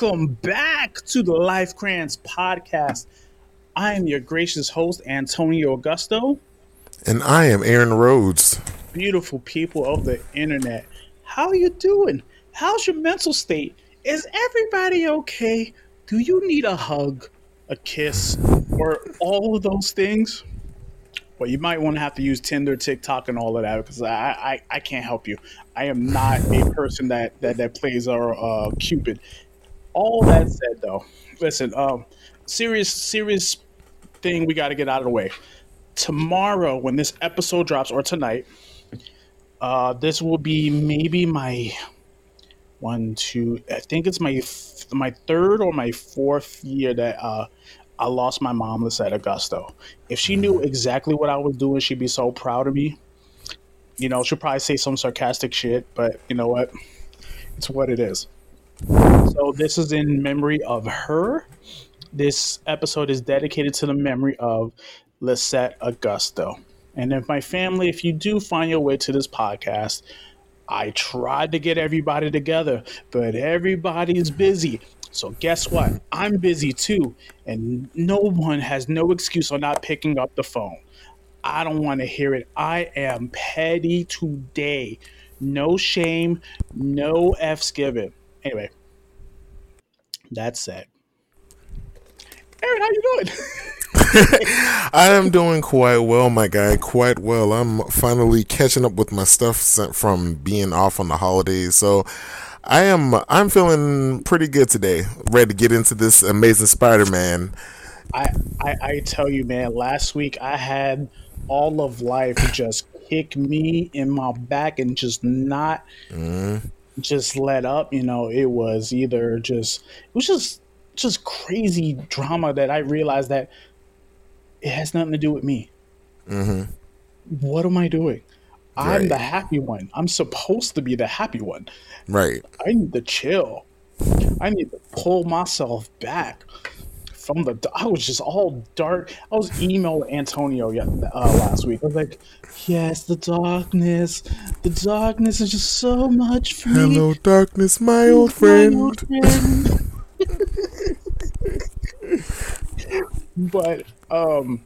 Welcome back to the Life Rants podcast. I am your gracious host, Antonio Augusto. And I am Aaron Rhodes. Beautiful people of the internet. How are you doing? How's your mental state? Is everybody okay? Do you need a hug, a kiss, or all of those things? Well, you might want to have to use Tinder, TikTok, and all of that because I, I, I can't help you. I am not a person that that, that plays our uh, Cupid. All that said, though, listen, um, serious serious thing we got to get out of the way. Tomorrow, when this episode drops, or tonight, uh, this will be maybe my one, two. I think it's my my third or my fourth year that uh, I lost my mom, Lisette Augusto. If she knew exactly what I was doing, she'd be so proud of me. You know, she'll probably say some sarcastic shit, but you know what? It's what it is. So this is in memory of her. This episode is dedicated to the memory of Lisette Augusto. And if my family, if you do find your way to this podcast, I tried to get everybody together, but everybody's busy. So guess what? I'm busy too, and no one has no excuse on not picking up the phone. I don't want to hear it. I am petty today. No shame, no F's given. Anyway, that said. Aaron, how you doing? I am doing quite well, my guy. Quite well. I'm finally catching up with my stuff sent from being off on the holidays. So I am I'm feeling pretty good today. Ready to get into this amazing Spider-Man. I, I I tell you, man, last week I had all of life just kick me in my back and just not mm-hmm. Just let up. You know, it was either just it was just just crazy drama that I realized that it has nothing to do with me. Mm-hmm. What am I doing? I'm the happy one. I'm supposed to be the happy one. Right. I need to chill. I need to pull myself back from the. I was just all dark. I was emailing Antonio uh, last week. I was like, "Yes, the darkness. The darkness is just so much for me." Hello, darkness, my old My friend. old friend. but um,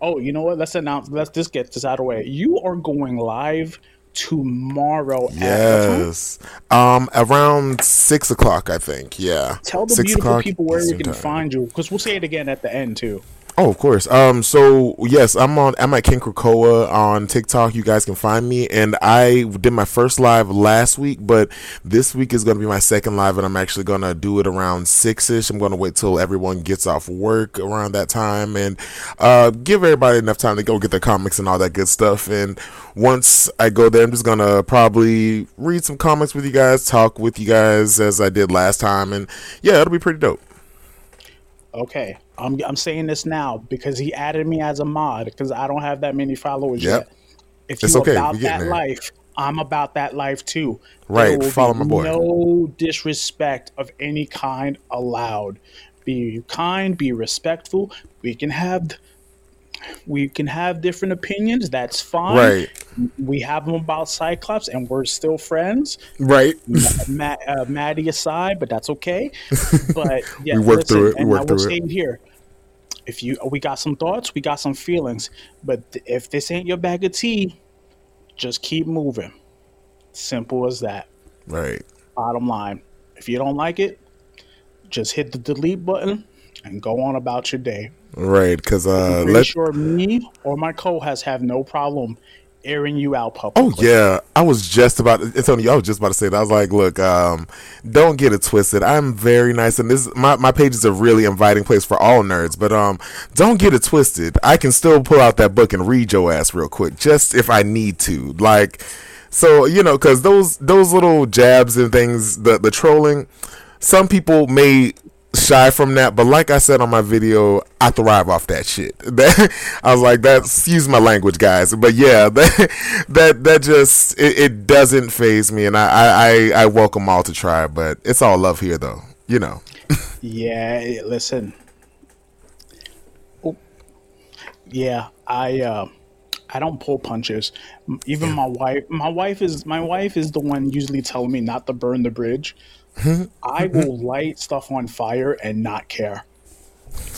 oh, you know what? Let's announce. Let's just get this out of the way. You are going live tomorrow. At, what time? Yes. Um, around six o'clock, I think. Yeah. Tell the Six beautiful people where we can time. find you, because we'll say it again at the end too. Oh, of course. Um, so yes, I'm on. I'm at Ken Krakoa on TikTok. You guys can find me, and I did my first live last week, but this week is going to be my second live, and I'm actually going to do it around six ish. I'm going to wait till everyone gets off work around that time, and uh, give everybody enough time to go get their comics and all that good stuff. And once I go there, I'm just gonna probably read some comics with you guys, talk with you guys as I did last time, and yeah, it'll be pretty dope. Okay, I'm I'm saying this now because he added me as a mod because I don't have that many followers Yep. yet. If It's you're okay, about that there. life, I'm about that life too. Right, follow my boy. No disrespect of any kind allowed. Be kind, be respectful. We can have we can have different opinions. That's fine. Right. We have them about Cyclops, and we're still friends. Right. Matt, uh, Maddie aside, but that's okay. But yeah, We worked through it. We And worked I will through say it here: if you, we got some thoughts, we got some feelings, but th- if this ain't your bag of tea, just keep moving. Simple as that. Right. Bottom line: if you don't like it, just hit the delete button and go on about your day. Right, because uh, let sure me or my co-host have no problem airing you out publicly. Oh yeah, I was just about Antonio. I was just about to say that. I was like, look, um, don't get it twisted. I'm very nice, and this my my page is a really inviting place for all nerds. But um, don't get it twisted. I can still pull out that book and read your ass real quick, just if I need to. Like, so you know, because those those little jabs and things, the the trolling, some people may shy from that, but like I said on my video, I thrive off that shit. That I was like, that's excuse my language, guys, but yeah, that that that just it, it doesn't faze me, and I, I I welcome all to try, but it's all love here, though. You know, Yeah, listen. Oh, yeah, I uh, I don't pull punches. Even my wife, my wife is my wife is the one usually telling me not to burn the bridge. I will light stuff on fire and not care.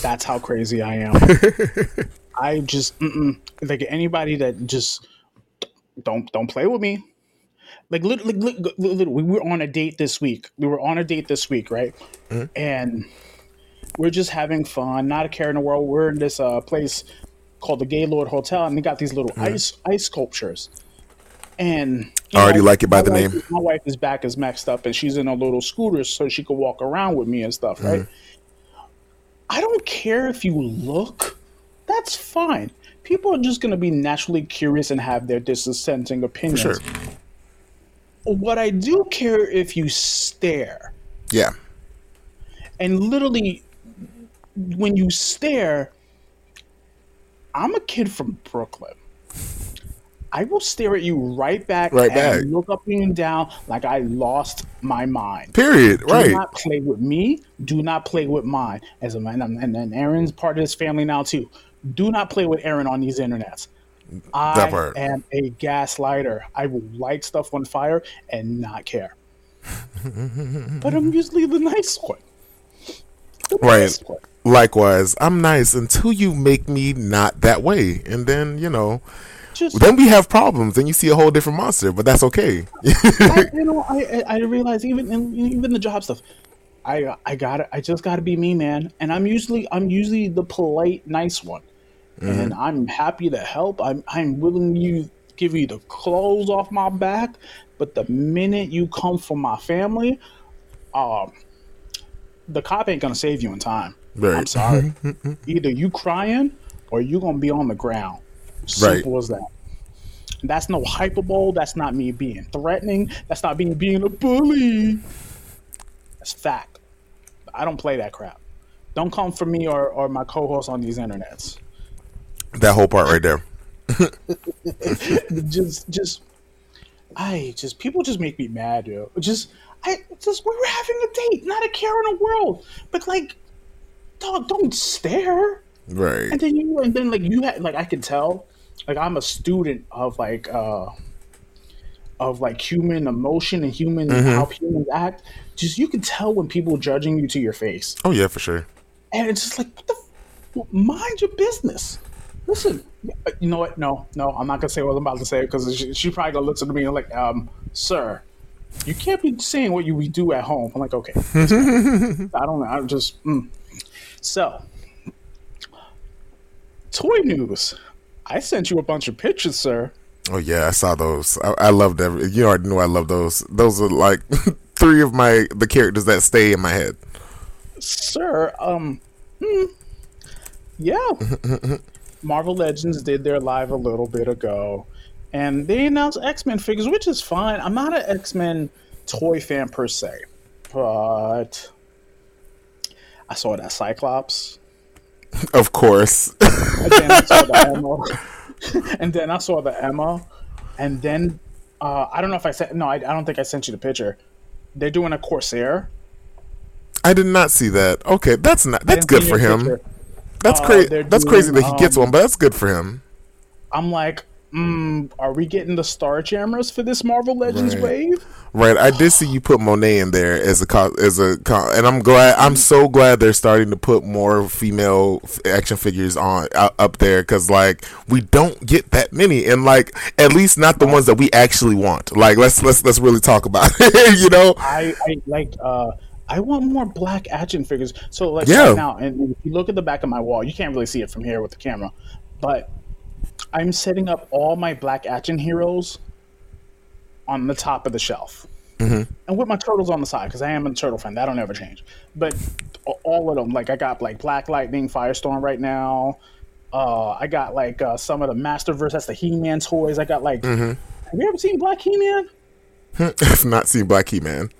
That's how crazy I am. I just mm-mm. like anybody that just don't don't play with me. Like literally, literally, we were on a date this week. We were on a date this week, right? And we're just having fun, not a care in the world. We're in this uh, place called the Gaylord Hotel, and they got these little ice ice sculptures. And I already like it by the wife- name. My wife's back is maxed up, and she's in a little scooter, so she could walk around with me and stuff, right? Mm-hmm. I don't care if you look. That's fine. People are just going to be naturally curious and have their dissenting opinions. sure. What I do care if you stare. yeah, And literally, when you stare, I'm a kid from Brooklyn. I will stare at you right back Right and back. look up and down like I lost my mind. period. Do Right. Do not play with me. Do not play with mine. As a man, and then Aaron's part of this family now too. Do not play with Aaron on these internets. I am a gaslighter. I will light stuff on fire and not care. but I'm usually the nice one. The Right. nice one. Likewise, I'm nice until you make me not that way, and then you know, Just then we have problems. Then you see a whole different monster, but that's okay. I, you know, I I realize even in, even the job stuff, I I got I just got to be me, man. And I'm usually I'm usually the polite, nice one, and I'm happy to help. I'm I'm willing to give you the clothes off my back, but the minute you come for my family, um, the cop ain't gonna save you in time. Right. I'm sorry. Either you crying or you gonna be on the ground. Simple as that. That's no hyperbole. That's not me being threatening. That's not being being a bully. That's fact. I don't play that crap. Don't come for me or, or my co-host on these internets. that whole part right there. just just I just people just make me mad, yo. Just I just we were having a date, not a care in the world. But like dog, don't stare. Right. And then you and then like you had like I can tell, like I'm a student of like uh of like human emotion and human how humans act. Just you can tell when people judging you to your face. Oh yeah, for sure. And it's just like what the f- mind your business. Listen, you know what? No, no, I'm not gonna say what I'm about to say because she, she probably gonna listen to me and like, um, sir, you can't be saying what you we do at home. I'm like, okay. I don't know. I'm just mm. so toy news. I sent you a bunch of pictures, sir. Oh yeah, I saw those. I, I loved every. You already know I love those. Those are like three of my the characters that stay in my head. Sir, um, hmm, yeah. Marvel Legends did their live a little bit ago, and they announced X Men figures, which is fine. I'm not an X Men toy fan per se, but I saw that Cyclops, Of course. and then I saw the Emma, and then I saw the Emma, and then uh, I don't know if I sent. No, I, I don't think I sent you the picture. They're doing a Corsair. I did not see that. Okay, that's not. That's good for him. picture. That's Uh, crazy. That's crazy that doing, he gets um, one, but that's good for him. I'm like, mm, are we getting the Star Jammers for this Marvel Legends Right. wave? Right. I did see you put Monet in there as a co- as a co- and I'm glad. I'm so glad they're starting to put more female f- action figures on uh, up there because like we don't get that many, and like at least not the ones that we actually want. Like let's let's let's really talk about it. you know. I, I like, uh, I want more black action figures. So like Yeah. right now, and if you look at the back of my wall, you can't really see it from here with the camera, but I'm setting up all my black action heroes on the top of the shelf. Mm-hmm. And with my turtles on the side, because I am a turtle fan. That'll never change. But all of them, like I got like Black Lightning, Firestorm right now. Uh, I got like uh, some of the Masterverse. That's the He-Man toys. I got like. Mm-hmm. Have you ever seen Black He-Man? I've not seen Black He-Man.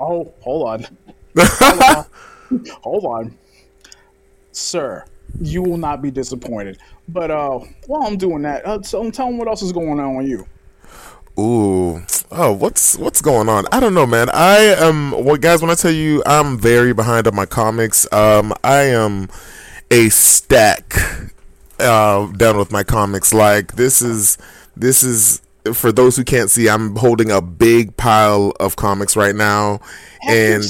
Oh, hold on. hold on. Hold on. Sir, you will not be disappointed. But uh, while I'm doing that, uh, so tell them what else is going on with you. Ooh, oh, what's what's going on? I don't know, man. I am, well, guys. When I tell you, I'm very behind on my comics. Um, I am a stack uh, done with my comics. Like this is this is for those who can't see. I'm holding a big pile of comics right now, and?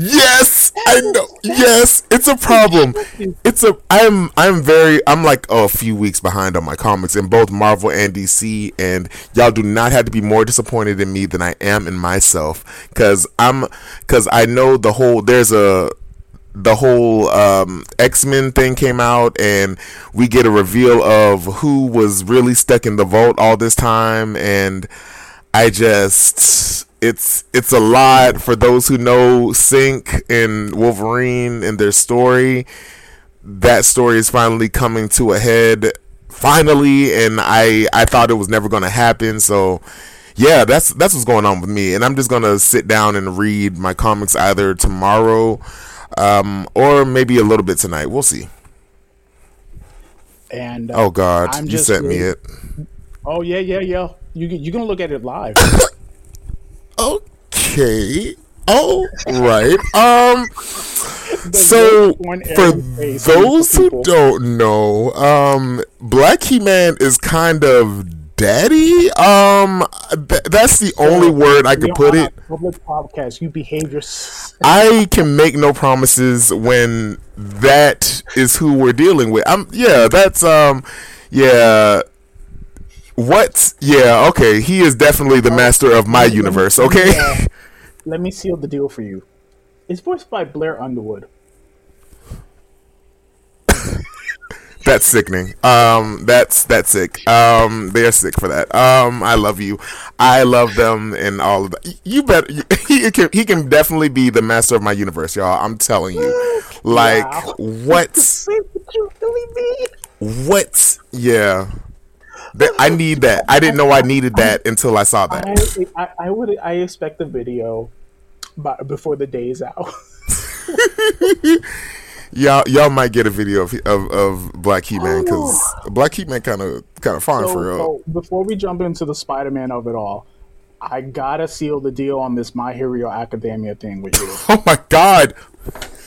Yes, I know. Yes, it's a problem. It's a. I'm. I'm very. I'm like a few weeks behind on my comics in both Marvel and DC, and y'all do not have to be more disappointed in me than I am in myself, because I'm. Because I know the whole. There's a. The whole um, X Men thing came out, and we get a reveal of who was really stuck in the vault all this time, and I just it's it's a lot for those who know Synch and Wolverine and their story. That story is finally coming to a head finally and I I thought it was never going to happen so yeah, that's that's what's going on with me and I'm just going to sit down and read my comics either tomorrow um, or maybe a little bit tonight. We'll see. And uh, Oh god, I'm you sent me it. Oh yeah, yeah, yeah. You you gonna look at it live? Okay. Oh, right. Um so for those who don't know, um Black He Man is kind of daddy. Um th- that's the only word I could put it. Public podcast. You behave yourself. I can make no promises when that is who we're dealing with. I'm yeah, that's um yeah what? Yeah, okay. He is definitely the master of my universe, okay? Yeah. Let me seal the deal for you. It's voiced by Blair Underwood. That's sickening. Um, that's that's sick. Um, they are sick for that. Um, I love you. I love them and all of that. You bet. He can. He can definitely be the master of my universe, y'all. I'm telling you. Like Wow. what? Say what you really mean. What? Yeah. That, I need that. I didn't know I needed that until I saw that. I, I, I would I expect the video by, before the day is out. Y'all, y'all might get a video of of, of Black He-Man because Black He-Man kind of kind of fine so, for real. so before we jump into the Spider-Man of it all, I gotta seal the deal on this My Hero Academia thing with you. Oh my god.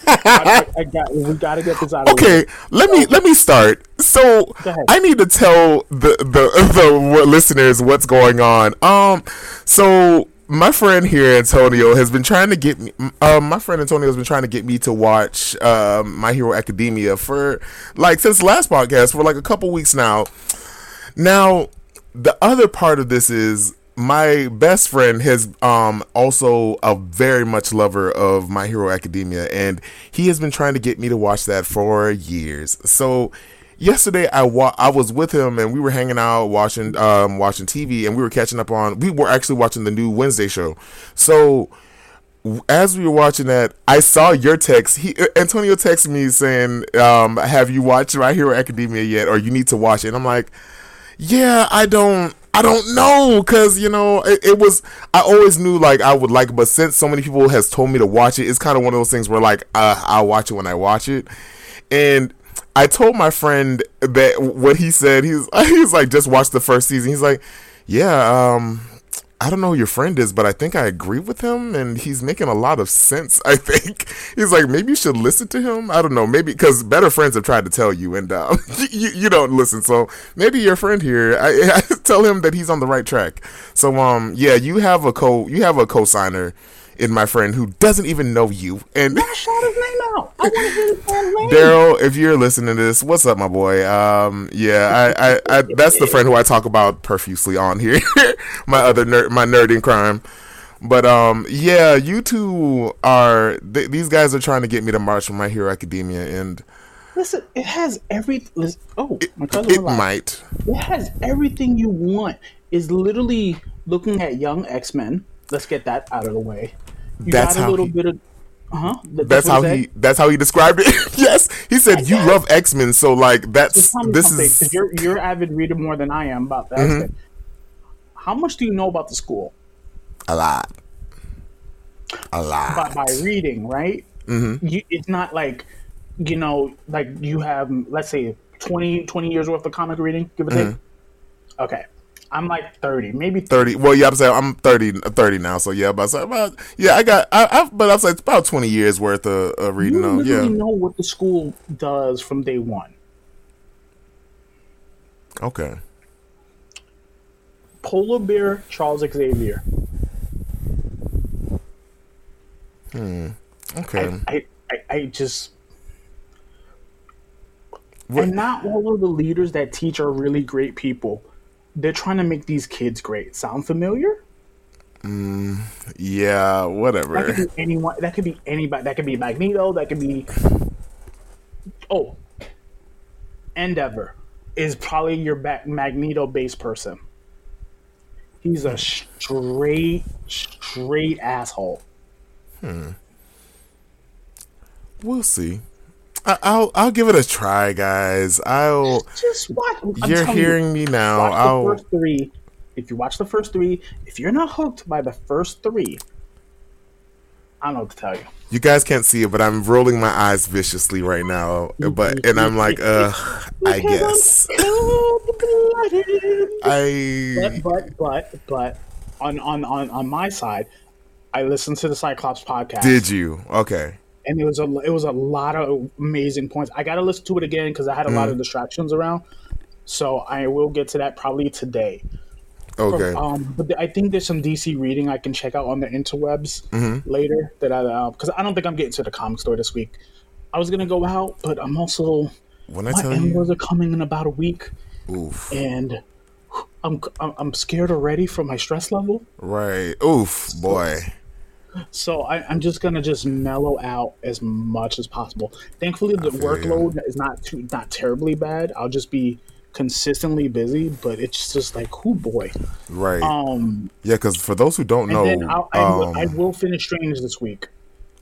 I, I, got we gotta get this out of the way. Okay, let me let me start. So. I need to tell the the the listeners what's going on. Um, so my friend here, Antonio, has been trying to get me. Um, my friend Antonio has been trying to get me to watch um, My Hero Academia for like since last podcast for like a couple weeks now. Now, the other part of this is my best friend has um also a very much lover of My Hero Academia and he has been trying to get me to watch that for years. So yesterday I wa- I was with him and we were hanging out watching um watching TV and we were catching up on we were actually watching the new Wednesday show. So as we were watching that, I saw your text. He Antonio texted me saying, um, "Have you watched My Hero Academia yet, or you need to watch it?" And I'm like, "Yeah, I don't, I don't know, cause you know, it, it was. I always knew like I would like, but since so many people has told me to watch it, it's kind of one of those things where like uh, I'll watch it when I watch it, and." I told my friend that what he said. He's he's like just watch the first season. He's like, yeah, um, I don't know who your friend is, but I think I agree with him, and he's making a lot of sense. I think he's like maybe you should listen to him. I don't know, maybe because better friends have tried to tell you, and um, you you don't listen. So maybe your friend here, I, I tell him that he's on the right track. So um, yeah, you have a co you have a co-signer in my friend who doesn't even know you, and. Shout his name out. I want to hear his damn name. Daryl, if you're listening to this, what's up, my boy? Um, yeah, I, I, I, that's the friend who I talk about profusely on here. my other nerd, my nerd in crime. But um, yeah, you two are. Th- these guys are trying to get me to march from My Hero Academia, and listen, it has every. Listen, oh, my cousin. It might. It has everything you want. Is literally looking at young X Men. Let's get that out of the way. You That's got a how little he- bit of. Uh huh. That's how he. That's how he described it. yes, he said you love X Men, so like that's me this something, is 'cause you're you're an avid reader more than I am about that. Mm-hmm. How much do you know about the school? a lot, a lot. by, by reading, right? Mm-hmm. You, it's not like, you know, like you have, let's say, 20, 20 years worth of comic reading, give or take. Mm-hmm. Okay. I'm like 30, maybe 30. Thirty. Well, yeah, I'm saying I'm 30, 30 now, so yeah, but, so about yeah, I got, I, I but I was like it's about twenty years worth of, of reading. You on, literally yeah, know what the school does from day one. okay, Polar Bear, Charles Xavier. Hmm. Okay. I, I, I just. What- And not all of the leaders that teach are really great people. They're trying to make these kids great. Sound familiar? yeah, whatever. That could be anyone. That could be anybody. That could be Magneto. That could be. Oh, Endeavor is probably your back Magneto based person. He's a straight, straight asshole. Hmm. We'll see. I, I'll I'll give it a try, guys. I'll. Just watch. I'm You're telling you, hearing me now. Watch I'll. first three. If you watch the first three, if you're not hooked by the first three, I don't know what to tell you. You guys can't see it, but I'm rolling my eyes viciously right now. But and I'm like, uh, I guess I. but but but but on on on on my side, I listened to the Cyclops podcast. Did you? Okay. And it was a it was a lot of amazing points. I got to listen to it again because I had a lot of mm. distractions around. So I will get to that probably today. Okay. Um, but I think there's some DC reading I can check out on the interwebs mm-hmm. later. That I uh, because I don't think I'm getting to the comic store this week. I was gonna go out, but I'm also When I my tell you, are coming in about a week, oof. and I'm I'm I'm scared already for my stress level. Right. Oof, boy. So I, I'm just gonna just mellow out as much as possible. Thankfully, the feel you. workload is not too not terribly bad. I'll just be consistently busy, but it's just like, oh boy. Right. Um, yeah, because for those who don't know, I'll, I, will, um, I will finish Strange this week.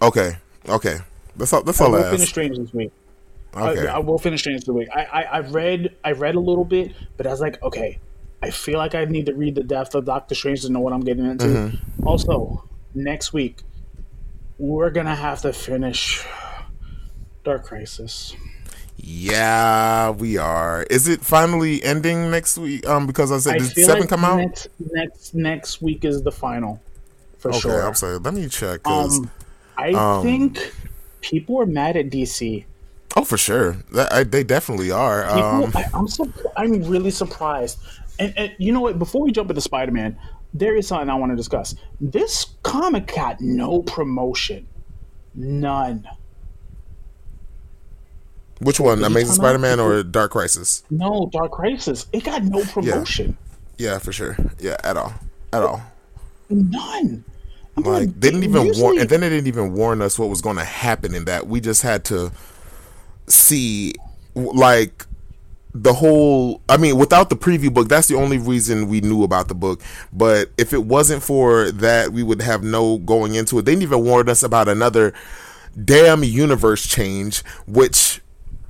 okay, okay. That's all. That's I all will I finish. Strange this week. I- Okay. I, will finish Strange this week. I, I I read I read a little bit, but I was like, okay, I feel like I need to read the depth of Doctor Strange to know what I'm getting into. Mm-hmm. Also, next week we're gonna have to finish Dark Crisis. Yeah, we are. Is it finally ending next week? Um, because I said I seven like come out? next next next week is the final for Okay, sure. I'm sorry. Let me check. Um, I um, think people are mad at DC. oh, for sure. That, I, they definitely are. People, Um, I, I'm so I'm really surprised. And, and you know what? Before we jump into Spider Man, there is something I want to discuss. This comic got no promotion, none. which one? Amazing? Spider-Man or Dark Crisis? No Dark Crisis. It got no promotion, Yeah, for sure. Yeah, at all, at all. none. I'm Like they didn't even warn, and then they didn't even warn us what was going to happen in that. We just had to see, like the whole. I mean, without the preview book, that's the only reason we knew about the book. But if it wasn't for that, we would have no going into it. They didn't even warn us about another damn universe change, which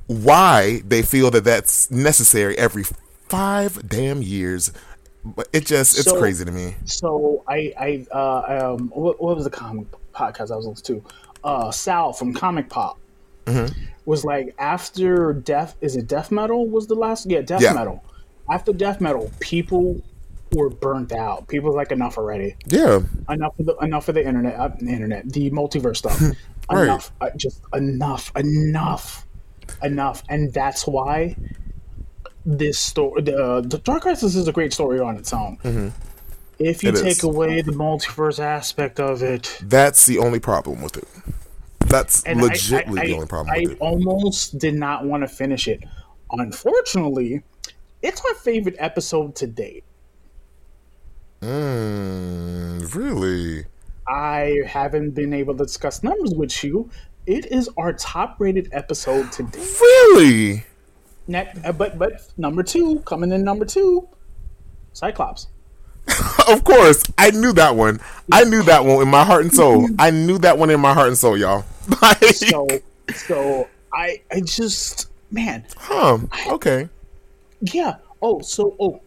why they feel that that's necessary every five damn years. But it just it's So- crazy to me. So I, I, uh, um, what, what was the comic podcast I was listening to? Uh, Sal from Comic Pop Mm-hmm. was like after Death. Is it Death Metal? Was the last? Yeah, Death Yeah. Metal. After Death Metal, people were burnt out. People were like enough already. Yeah, Enough of the enough of the internet. Uh, the internet, the multiverse stuff. Right. Enough. Uh, just enough. Enough. Enough. And that's why this story, the, uh, the Dark Crisis, is a great story on its own. If you Mm-hmm. It take is. away the multiverse aspect of it, That's the only problem with it. That's and I- legitimately I, the only problem I, I almost did not want to finish it. Unfortunately, it's my favorite episode to date. Mm, really? I haven't been able to discuss numbers with you. it is our top rated episode to date. Really? Next, uh, but but number two coming in number two, Cyclops. Of course, I knew that one. I knew that one in my heart and soul. I knew that one in my heart and soul, y'all. Like, So so I I just man huh? Okay. yeah. Oh so oh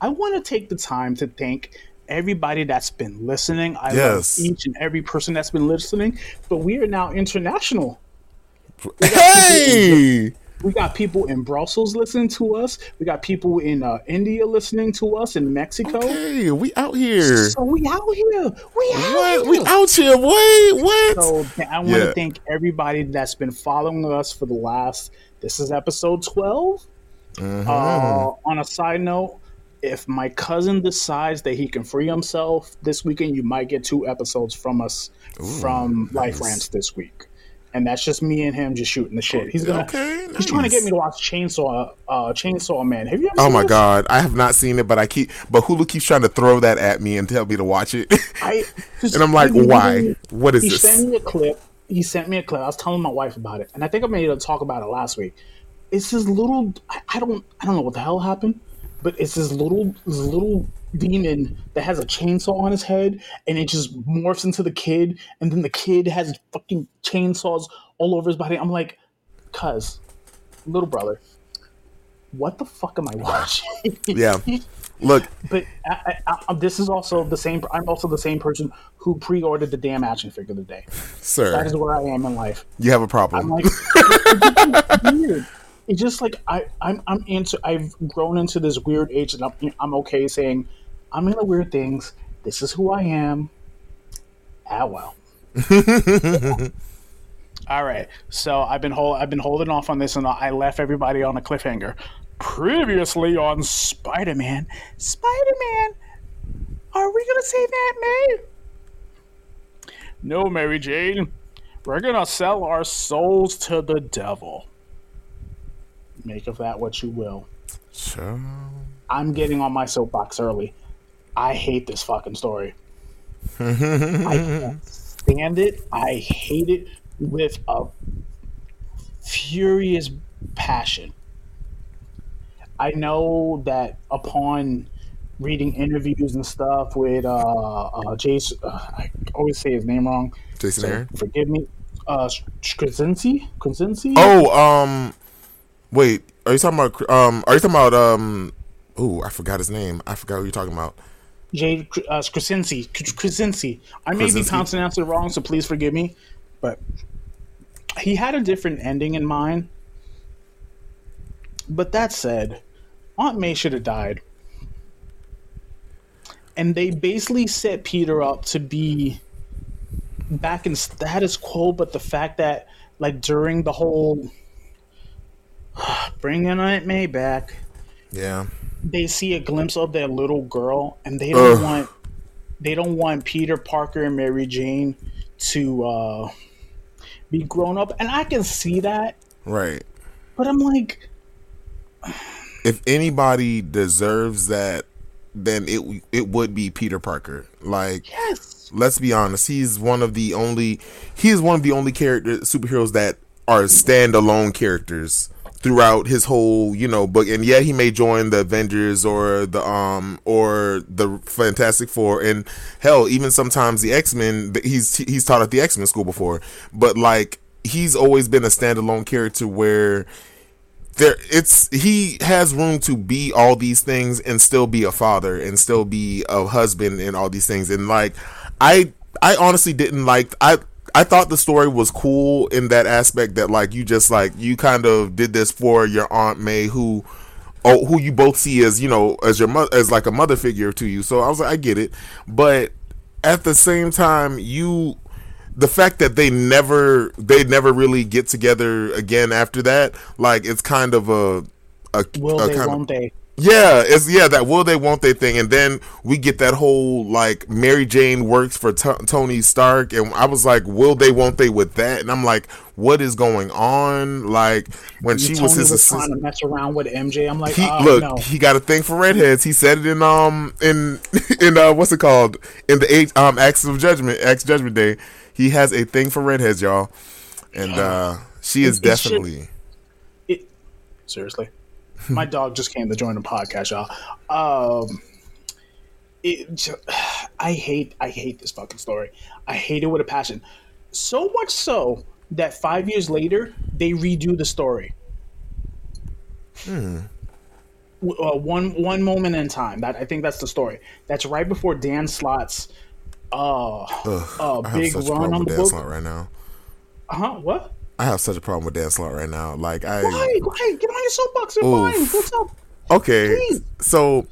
I want to take the time to thank everybody that's been listening. I Yes. love each and every person that's been listening. But we are now international. Hey, We got people in Brussels listening to us. We got people in uh, India listening to us. In Mexico. hey, we out here. So we out here. We out What? here. We out here? Wait, what? So I want Yeah. to thank everybody that's been following us for the last. This is episode 12 Mm-hmm. Uh, on a side note, if my cousin decides that he can free himself this weekend, you might get two episodes from us from Life nice. Rants this week. And that's just me and him just shooting the shit. He's gonna. Okay, He's trying to get me to watch Chainsaw, uh, Chainsaw Man. Have you ever? Oh my this? god, I have not seen it, but I keep, but Hulu keeps trying to throw that at me and tell me to watch it, I, just- and I'm like, he- why? What is He this? sent me a clip. He sent me a clip. I was telling my wife about it, and I think I made her talk about it last week. It's this little. I, I don't. I don't know what the hell happened, but it's this little. This little demon that has a chainsaw on his head, and it just morphs into the kid, and then the kid has fucking chainsaws all over his body. I'm like, cuz, little brother, what the fuck am I watching? Yeah. Look, but I, I, I, this is also the same. I'm also the same person who pre-ordered the damn action figure today. Sir, that is where I am in life. you have a I'm problem. like, it's weird. It's just like I, I'm, I'm into. I've grown into this weird age, and I'm, I'm okay saying, I'm into weird things. This is who I am. Ah, well. All right. So I've been hold, I've been holding off on this, and I left everybody on a cliffhanger. Previously on Spider-Man, Spider-Man, are we gonna save Aunt May? No, Mary Jane. We're gonna sell our souls to the devil. Make of that what you will. So I'm getting on my soapbox early. I hate this fucking story. I can't stand it. I hate it with a furious passion. I know that upon reading interviews and stuff with uh, uh Jason, uh, I always say his name wrong. Jason So Aaron. forgive me. Uh, Krasinski. Krasinski. Oh, um, wait. Are you talking about? Um, are you talking about? Um, ooh, I forgot his name. I forgot what you're talking about. Jade uh, Krasinski. Krasinski. I may be pronouncing it wrong, so please forgive me. But he had a different ending in mind. But that said, Aunt May should have died. And they basically set Peter up to be back in status quo, but the fact that, like, during the whole bringing Aunt May back, Yeah. They see a glimpse of that little girl and they don't Ugh. want they don't want Peter Parker and Mary Jane to uh be grown up and I can see that Right. but I'm like If anybody deserves that, then it it would be Peter Parker. Like, yes let's be honest, he's one of the only he is one of the only character superheroes that are standalone characters throughout his whole, you know, book. And yeah, he may join the Avengers or the um or the Fantastic Four and hell, even sometimes the X-Men, he's he's taught at the X-Men school before. But like he's always been a standalone character where there it's he has room to be all these things and still be a father and still be a husband and all these things and like i i honestly didn't like i i thought the story was cool in that aspect that like you just like you kind of did this for your aunt may who oh who you both see as you know as your mother as like a mother figure to you. So i was like i get it. But at the same time you the fact that they never they never really get together again after that like it's kind of a a, will a they kind won't of, they yeah it's yeah that will they won't they thing. And then we get that whole like mary jane works for T- tony stark. And i was like will they won't they with that? And i'm like what is going on? Like when she Tony was his was trying assistant to mess around with MJ I'm like he uh, look no. he got a thing for redheads. He said it in um in in uh what's it called? In the eight um acts of judgment AXE judgment day he has a thing for redheads y'all. And uh, she is It- it should- definitely. It, seriously, my dog just came to join the podcast, y'all. Um, it, I hate, I hate this fucking story. I hate it with a passion. So much so that five years later they redo the story. W- Uh, one one moment in time. That I think that's the story. That's right before Dan Slott's uh, Ugh, uh big run on the Dan book. Slott right now. Uh huh. What? I have such a problem with Dan Slott right now. Like I. Why? Why? Get on your soapbox and Oof. fine. What's up? Okay, Please. so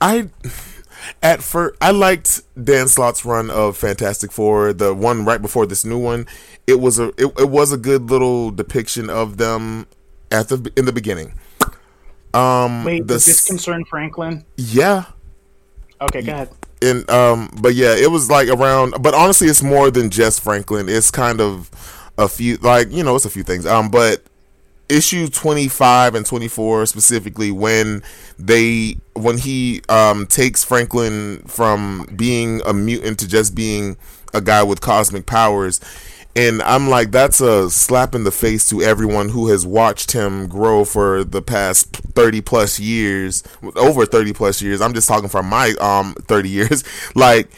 I at first I liked Dan Slott's run of Fantastic Four, the one right before this new one. It was a it, it was a good little depiction of them at the in the beginning. Um, Wait, the this concern Franklin? yeah, Okay, go ahead. and um, but yeah, it was like around. But honestly, it's more than just Franklin. It's kind of a few, like you know, it's a few things. Um, but issue 25 and 24 specifically when they when he um takes franklin from being a mutant to just being a guy with cosmic powers and i'm like that's a slap in the face to everyone who has watched him grow for the past 30 plus years over 30 plus years i'm just talking from my um 30 years like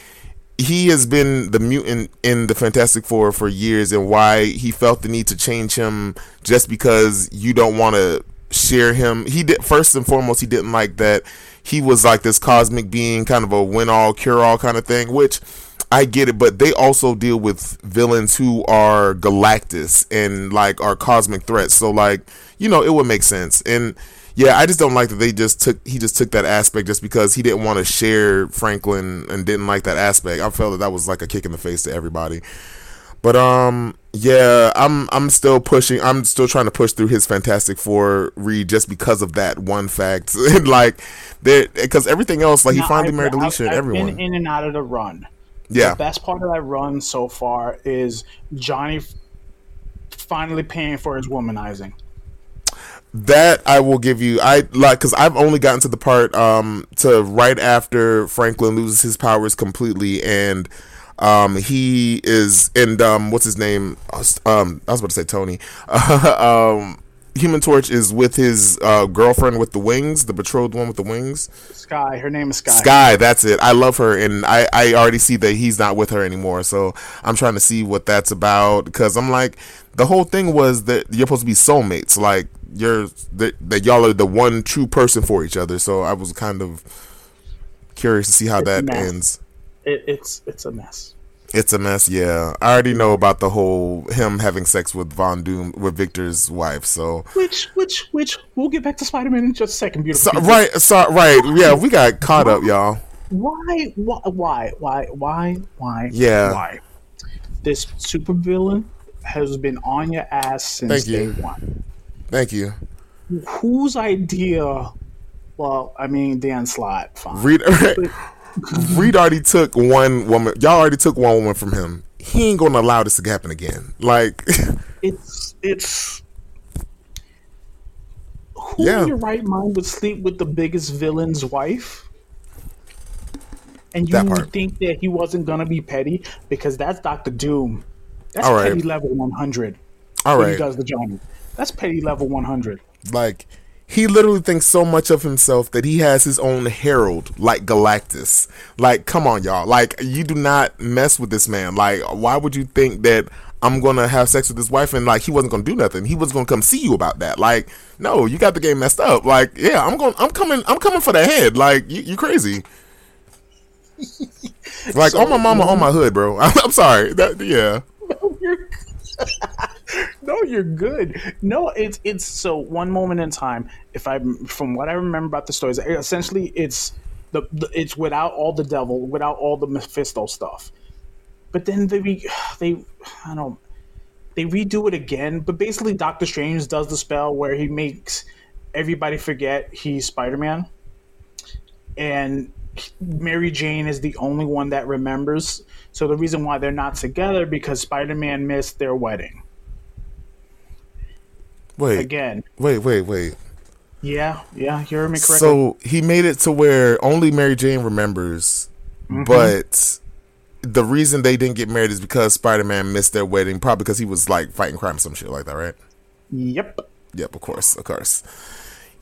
he has been the mutant in the Fantastic Four for years, and why he felt the need to change him just because you don't want to share him. He did first and foremost, he didn't like that he was like this cosmic being, kind of a win all, cure all kind of thing, which. I get it, but they also deal with villains who are Galactus and like are cosmic threats. So like, you know, it would make sense. And yeah, I just don't like that they just took he just took that aspect just because he didn't want to share Franklin and didn't like that aspect. I felt that that was like a kick in the face to everybody. But um, yeah, I'm I'm still pushing. I'm still trying to push through his Fantastic Four read just because of that one fact. and like, because everything else, like he finally I've- married I've- Alicia and I've everyone. Been in and out of the run. yeah, The best part of that run so far is Johnny finally paying for his womanizing. That I will give you. I like because I've only gotten to the part um to right after Franklin loses his powers completely and um he is and um what's his name um I was about to say Tony um Human Torch is with his uh, girlfriend with the wings, the betrothed one with the wings. Sky, her name is Sky. Sky, that's it. I love her, and I, I already see that he's not with her anymore. So I'm trying to see what that's about because I'm like, the whole thing was that you're supposed to be soulmates, like you're that, that y'all are the one true person for each other. So I was kind of curious to see how that ends. It, it's it's a mess. It's a mess, yeah. I already know about the whole him having sex with Von Doom with Victor's wife. So, Which which which we'll get back to Spider Man in just a second. Beautiful. so right, so right, yeah. We got caught up, y'all. Why why why why why why Yeah. why? This supervillain has been on your ass since Thank day one. Thank you. Whose idea? Well, I mean Dan Slott. Fine. Reed, Reed already took one woman. Y'all already took one woman from him. He ain't gonna allow this to happen again. Like, it's it's who Yeah. in your right mind would sleep with the biggest villain's wife? And you That would think that he wasn't gonna be petty because that's Doctor Doom. That's All right. petty level one hundred. all When he does the Johnny. That's petty level one hundred. like he literally thinks so much of himself that he has his own herald, like Galactus. Like, come on, y'all. Like, you do not mess with this man. Like, why would you think that? I'm gonna have sex with his wife and like he wasn't gonna do nothing. He was gonna come see you about that. Like, no, you got the game messed up. Like, yeah, I'm going I'm coming I'm coming for the head. Like, you, you crazy. Like on my mama, on my hood, bro. I'm sorry. That yeah. No, you're good. No, it's it's so one moment in time. If I, from what I remember about the stories, essentially it's the, the it's without all the devil, without all the Mephisto stuff. But then they they I don't they redo it again. But basically, Doctor Strange does the spell where he makes everybody forget he's Spider Man, and Mary Jane is the only one that remembers. So the reason why they're not together because Spider Man missed their wedding Wait, again. wait, wait, wait. Yeah, yeah, you heard me correctly. So he made it to where only Mary Jane remembers, Mm-hmm. but the reason they didn't get married is because Spider Man missed their wedding, probably because he was like fighting crime, some shit like that, right? Yep. Yep, of course, of course.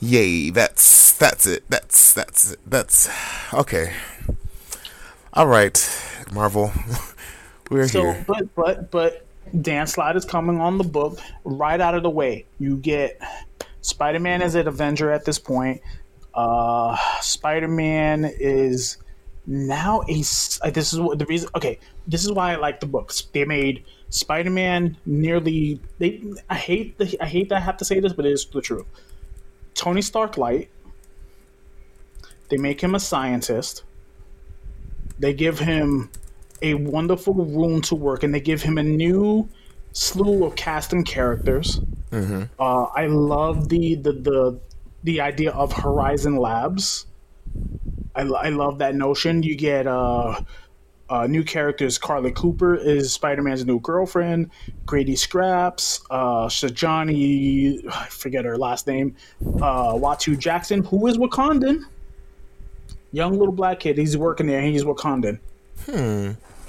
Yay, that's that's it. That's that's it. That's okay. All right, Marvel. We're So, here. but but but Dan Slott is coming on the book right out of the way. You get Spider Man as an Avenger at this point. Uh, Spider Man is now a. This is what the reason. Okay, this is why I like the books. They made Spider Man nearly. They. I hate the. I hate that I have to say this, but it is the truth. Tony Stark light. They make him a scientist. They give him a wonderful room to work, and they give him a new slew of casting characters. Uh, I love the, the the the idea of Horizon Labs. I, I love that notion. You get uh, uh, new characters. Carly Cooper is Spider Man's new girlfriend. Grady Scraps, uh, Sajani, I forget her last name. Uh, Uatu Jackson, who is Wakandan. Young little black kid. He's working there. He's Wakandan.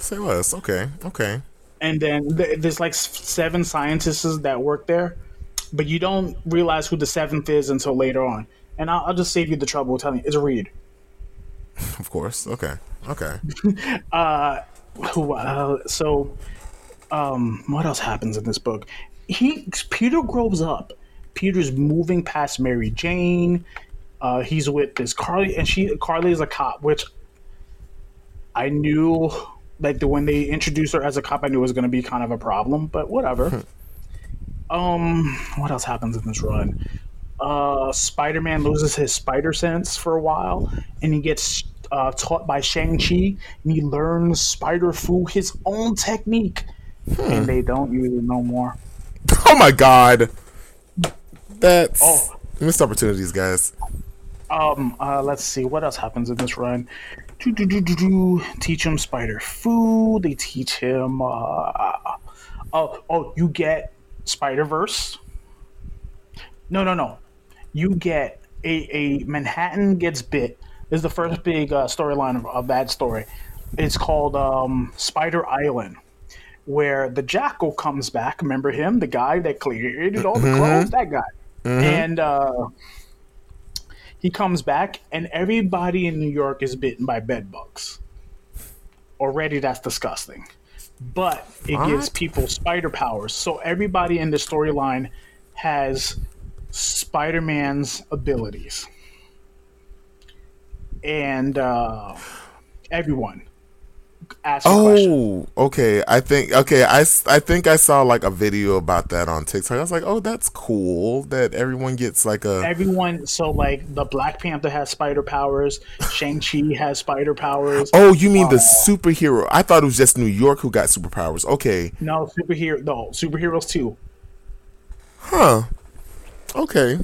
Say less. Okay, okay. and then th- there's like seven scientists that work there, but you don't realize who the seventh is until later on. And I'll, I'll just save you the trouble of telling you. It's Reed. Of course. Okay. Okay. Who? Uh, so, um, what else happens in this book? He Peter grows up. Peter's moving past Mary Jane. Uh, he's with this Carly, and she Carly is a cop, which I knew. Like the when they introduced her as a cop, I knew it was going to be kind of a problem, but whatever. um, what else happens in this run? Uh, Spider-Man loses his spider sense for a while, and he gets uh, taught by Shang-Chi, and he learns spider fu his own technique, and they don't use it no more. Oh my god. That's Oh. missed opportunities, guys. Um, uh, let's see what else happens in this run. Do, do, do, do, do. Teach him spider food. They teach him. Uh, oh, oh, you get Spider Verse. No, no, no. You get a, a Manhattan gets bit. This is the first big uh, storyline of, of that story. It's called um, Spider Island, where the Jackal comes back. Remember him, the guy that created all the clothes. That guy, and. uh he comes back and everybody in New York is bitten by bed bugs. Already that's disgusting. But it gives people spider powers. So everybody in the storyline has Spider-Man's abilities. And uh everyone asks a question. Oh, okay. I think okay. I, I think I saw like a video about that on TikTok. I was like, oh, that's cool that everyone gets like a. Everyone so like the Black Panther has spider powers, Shang-Chi has spider powers. Oh, you mean the superhero? I thought it was just New York who got superpowers. Okay, No, superhero no, superheroes too. huh? Okay,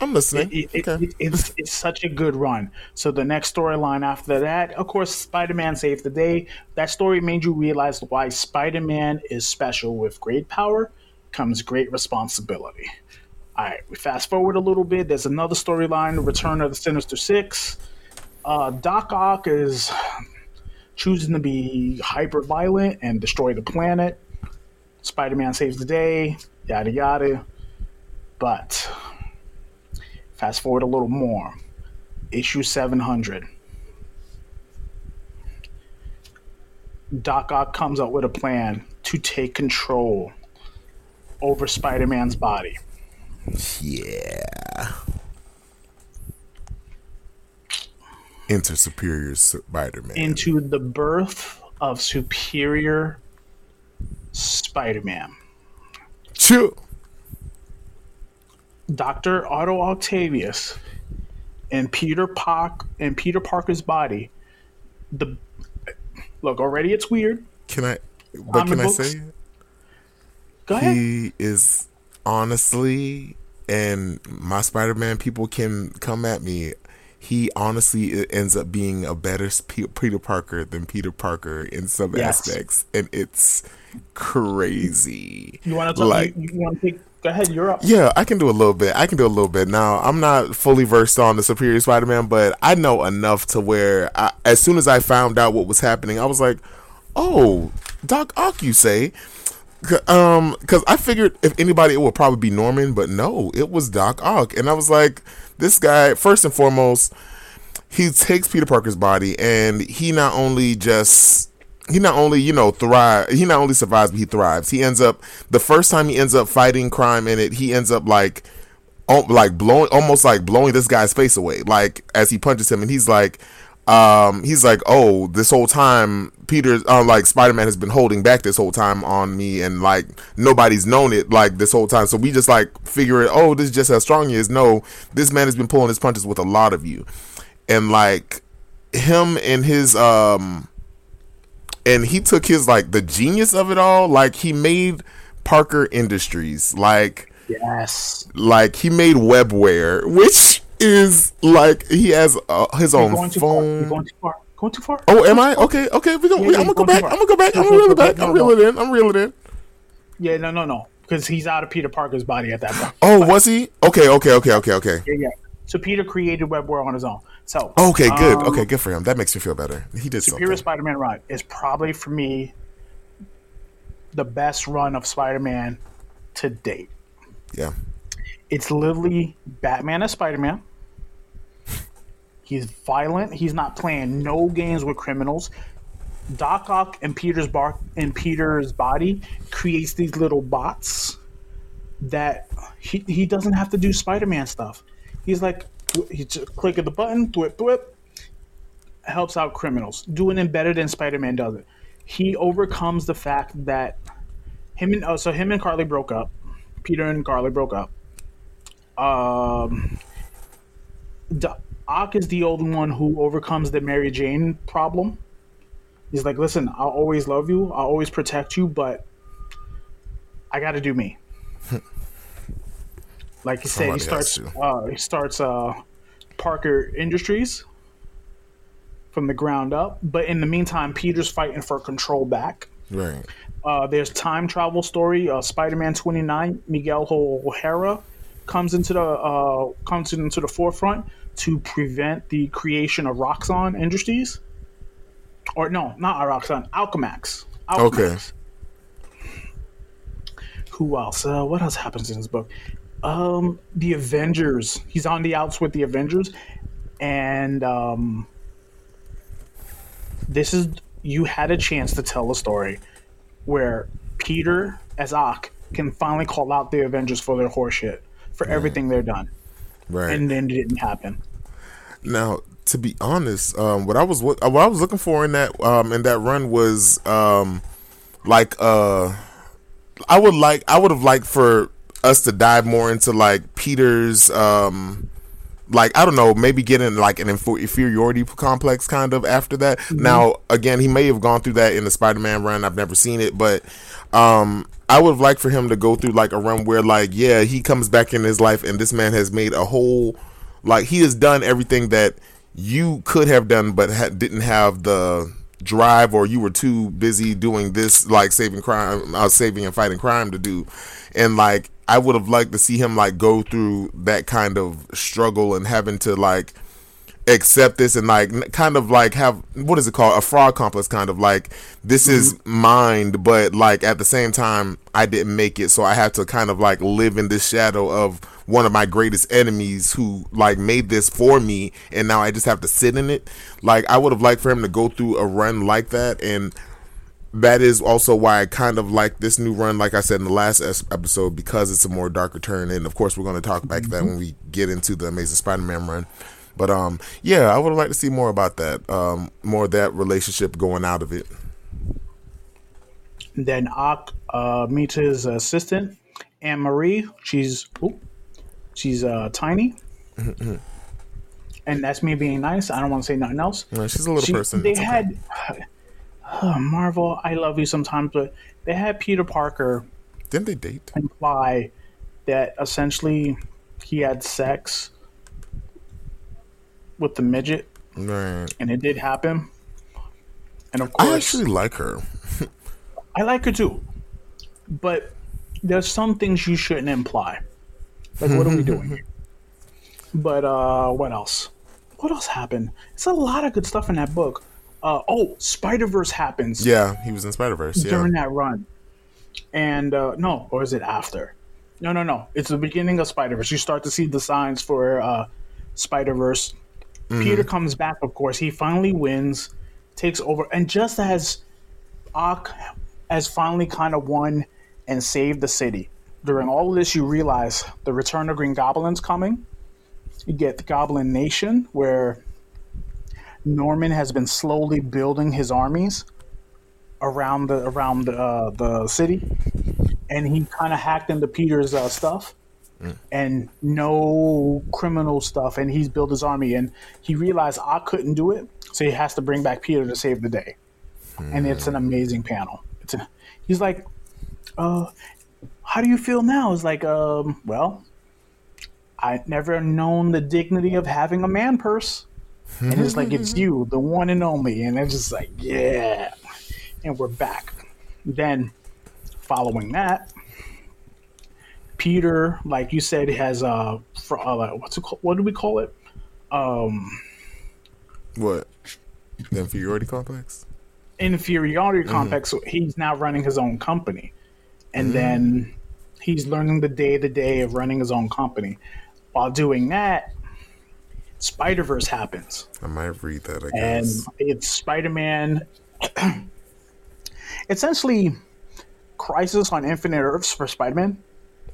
I'm listening. It, it, okay. it, it's, it's such a good run. So the next storyline after that, of course, Spider-Man saved the day. That story made you realize why Spider-Man is special. With great power comes great responsibility. All right, we fast forward a little bit. There's another storyline: Return of the Sinister Six. Uh, Doc Ock is choosing to be hyper violent and destroy the planet. Spider-Man saves the day. Yada yada. But Fast forward a little more. Issue 700. Doc Ock comes up with a plan to take control over Spider Man's body. Yeah. Enter Superior Spider-Man. Into the birth of Superior Spider Man. Chew. Dr. Otto Octavius and Peter Park and Peter Parker's body. The look already it's weird. Can I? But can I books? say? Go ahead. He is honestly, and my Spider Man people can come at me. He honestly ends up being a better Peter Parker than Peter Parker in some Yes. aspects, and it's crazy. You want to talk? like you, you want to take Go ahead, you're up. Yeah, I can do a little bit. I can do a little bit. Now, I'm not fully versed on the Superior Spider-Man, but I know enough to where, I, as soon as I found out what was happening, I was like, "Oh, Doc Ock, you say?" Um, because I figured if anybody, it would probably be Norman, but no, it was Doc Ock, and I was like, "This guy, first and foremost, he takes Peter Parker's body, and he not only just." He not only you know thrive he not only survives but he thrives. He ends up the first time he ends up fighting crime in it he ends up like oh, like blowing almost like blowing this guy's face away. Like as he punches him and he's like um he's like oh this whole time peter uh, like spider-man has been holding back this whole time on me and like nobody's known it like this whole time. So we just like figure it oh this is just how strong he is. No this man has been pulling his punches with a lot of you. And like him and his um and he took his like the genius of it all like he made parker industries like Yes. like he made webware which is like he has uh, his own going too far. You're phone going too far. Going too far. oh am i okay okay we gonna, Yeah, yeah, i'm gonna go back i'm gonna go back i'm gonna reel it back i'm reeling it in i'm reeling it in Yeah, no, no, no. Because he's out of Peter Parker's body at that point. oh was he okay okay okay okay okay Yeah, yeah. So Peter created Webware on his own. So okay good um, okay good for him that makes me feel better he did Superior something Spider-Man run is probably for me the best run of Spider-Man to date. yeah It's literally Batman as Spider-Man. He's violent. He's not playing no games with criminals. Doc Ock and Peter's bar and Peter's body creates these little bots that he, he doesn't have to do Spider-Man stuff. He's like he just click of the button, thwip thwip, helps out criminals. Doing it better than Spider-Man does it. He overcomes the fact that him and oh, so him and Carly broke up. Peter and Carly broke up. Um, Doc is the only one who overcomes the Mary Jane problem. He's like, listen, I'll always love you, I'll always protect you, but I got to do me. like he said, he starts uh, he starts uh, Parker Industries from the ground up, but in the meantime, Peter's fighting for control back. right Uh, there's time travel story. Uh, Spider-Man 29, Miguel O'Hara comes into the uh, comes into the forefront to prevent the creation of Roxxon Industries. Or no, not Roxxon, Alchemax. Okay. Who else? Uh, what else happens in this book? Um, the Avengers. He's on the outs with the Avengers, and um, this is you had a chance to tell a story where Peter as Ock can finally call out the Avengers for their horseshit for everything they're done, right and then it didn't happen. Now, to be honest, um, what I was what, what I was looking for in that um, in that run was um, like uh, I would like I would have liked for us to dive more into like Peter's um, like I don't know maybe getting like an inferiority complex kind of after that. Now again, he may have gone through that in the Spider-Man run. I've never seen it, but um, I would have liked for him to go through like a run where like yeah he comes back in his life and this man has made a whole like he has done everything that you could have done but ha- didn't have the drive or you were too busy doing this like saving crime uh, saving and fighting crime to do and like i would have liked to see him like go through that kind of struggle and having to like accept this and like kind of like have what is it called? A fraud complex kind of like this is mm-hmm. mine but like at the same time i didn't make it. So i have to kind of like live in this shadow of one of my greatest enemies who like made this for me and now i just have to sit in it. Like i would have liked for him to go through a run like that and that is also why I kind of like this new run, like I said in the last episode, because it's a more darker turn. And of course, we're going to talk about that when we get into the Amazing Spider-Man run. But um, yeah, I would have liked to see more about that, um, more of that relationship going out of it. Then Ock uh, meets his assistant, Anne Marie. She's oop, she's uh, tiny, and that's me being nice. I don't want to say nothing else. She's a little She- person. They It's okay. Oh, Marvel. I love you sometimes, but they had Peter Parker Didn't they date? imply that essentially he had sex with the midget, Right. and it did happen. And of course, I actually like her. I like her too, but there's some things you shouldn't imply. Like, what are we doing here? But uh, what else? What else happened? It's a lot of good stuff in that book. Uh, oh, Spider Verse happens Yeah, he was in Spider Verse. Yeah. during that run, and uh, no, or is it after? No, no, no. It's the beginning of Spider Verse. You start to see the signs for uh, Spider Verse. Peter comes back. Of course, he finally wins, takes over, and just as Ock has finally kind of won and saved the city. During all of this, you realize the return of Green Goblin's coming. You get the Goblin Nation, where Norman has been slowly building his armies around the around the, uh, the city, and he kind of hacked into Peter's uh, stuff, and no criminal stuff, and he's built his army, and he realized I couldn't do it, so he has to bring back Peter to save the day, and it's an amazing panel. It's a, he's like, uh, how do you feel now? It's like, um, well, I've never known the dignity of having a man purse. And it's like, it's you, the one and only. And it's just like, yeah. And we're back. Then, following that, Peter, like you said, has a fr- uh what's it called? What do we call it? Um, What? The inferiority complex? inferiority complex. So he's now running his own company, and then he's learning the day to day of running his own company. While doing that, Spider Verse happens, I might read that, I and it's Spider Man. essentially, Crisis on Infinite Earths for Spider Man.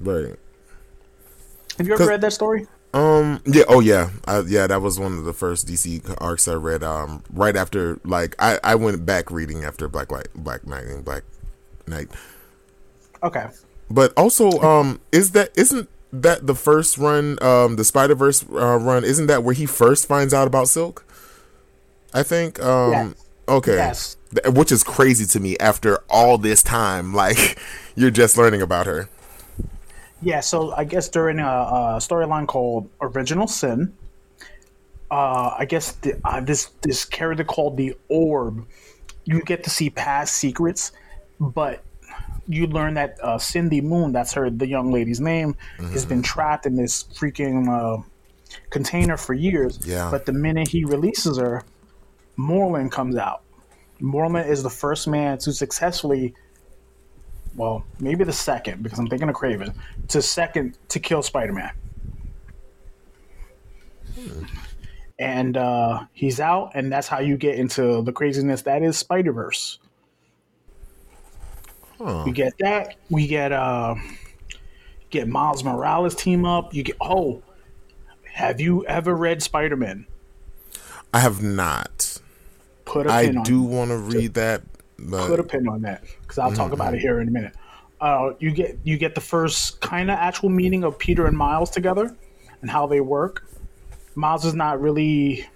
Right. Have you ever read that story? Um. Yeah. Oh, yeah. I, yeah. That was one of the first DC arcs I read. Um. Right after, like, I, I went back reading after Black Light, Black and Black Knight. Okay. But also, um, is that isn't that the first run, um, the Spider Verse uh, run? Isn't that where he first finds out about Silk? I think. Um. Yes. Okay. Yes. Which is crazy to me after all this time. Like, you're just learning about her. Yeah, so I guess during a, a storyline called Original Sin, uh, I guess the, uh, this this character called the Orb, you get to see past secrets, but you learn that uh, Cindy Moon, that's her the young lady's name, has been trapped in this freaking uh, container for years. Yeah. But the minute he releases her, Morlun comes out. Morlun is the first man to successfully well, maybe the second because I'm thinking of Kraven to second to kill Spider-Man. And uh, he's out, and that's how you get into the craziness that is Spider Verse. Huh. You get that. We get uh, get Miles Morales team up. You get oh, have you ever read Spider Man? I have not. Put a I pin on do want to read that, but put a pin on that because I'll talk about it here in a minute. Uh, you get you get the first kind of actual meeting of Peter and Miles together and how they work. Miles is not really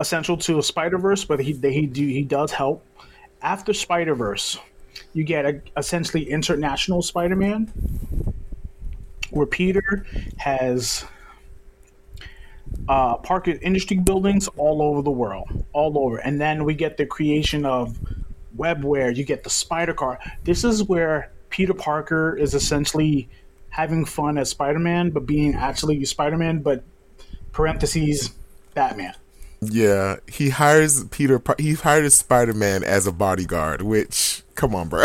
essential to a Spider Verse, but he he do, he does help. After Spider Verse, you get a, essentially international Spider Man, where Peter has uh, Parker Industry buildings all over the world, all over. And then we get the creation of webware. You get the Spider Car. This is where Peter Parker is essentially having fun as Spider Man, but being actually Spider Man, but parentheses Batman. yeah, he hires Peter. He hired Spider Man as a bodyguard. Which, come on, bro.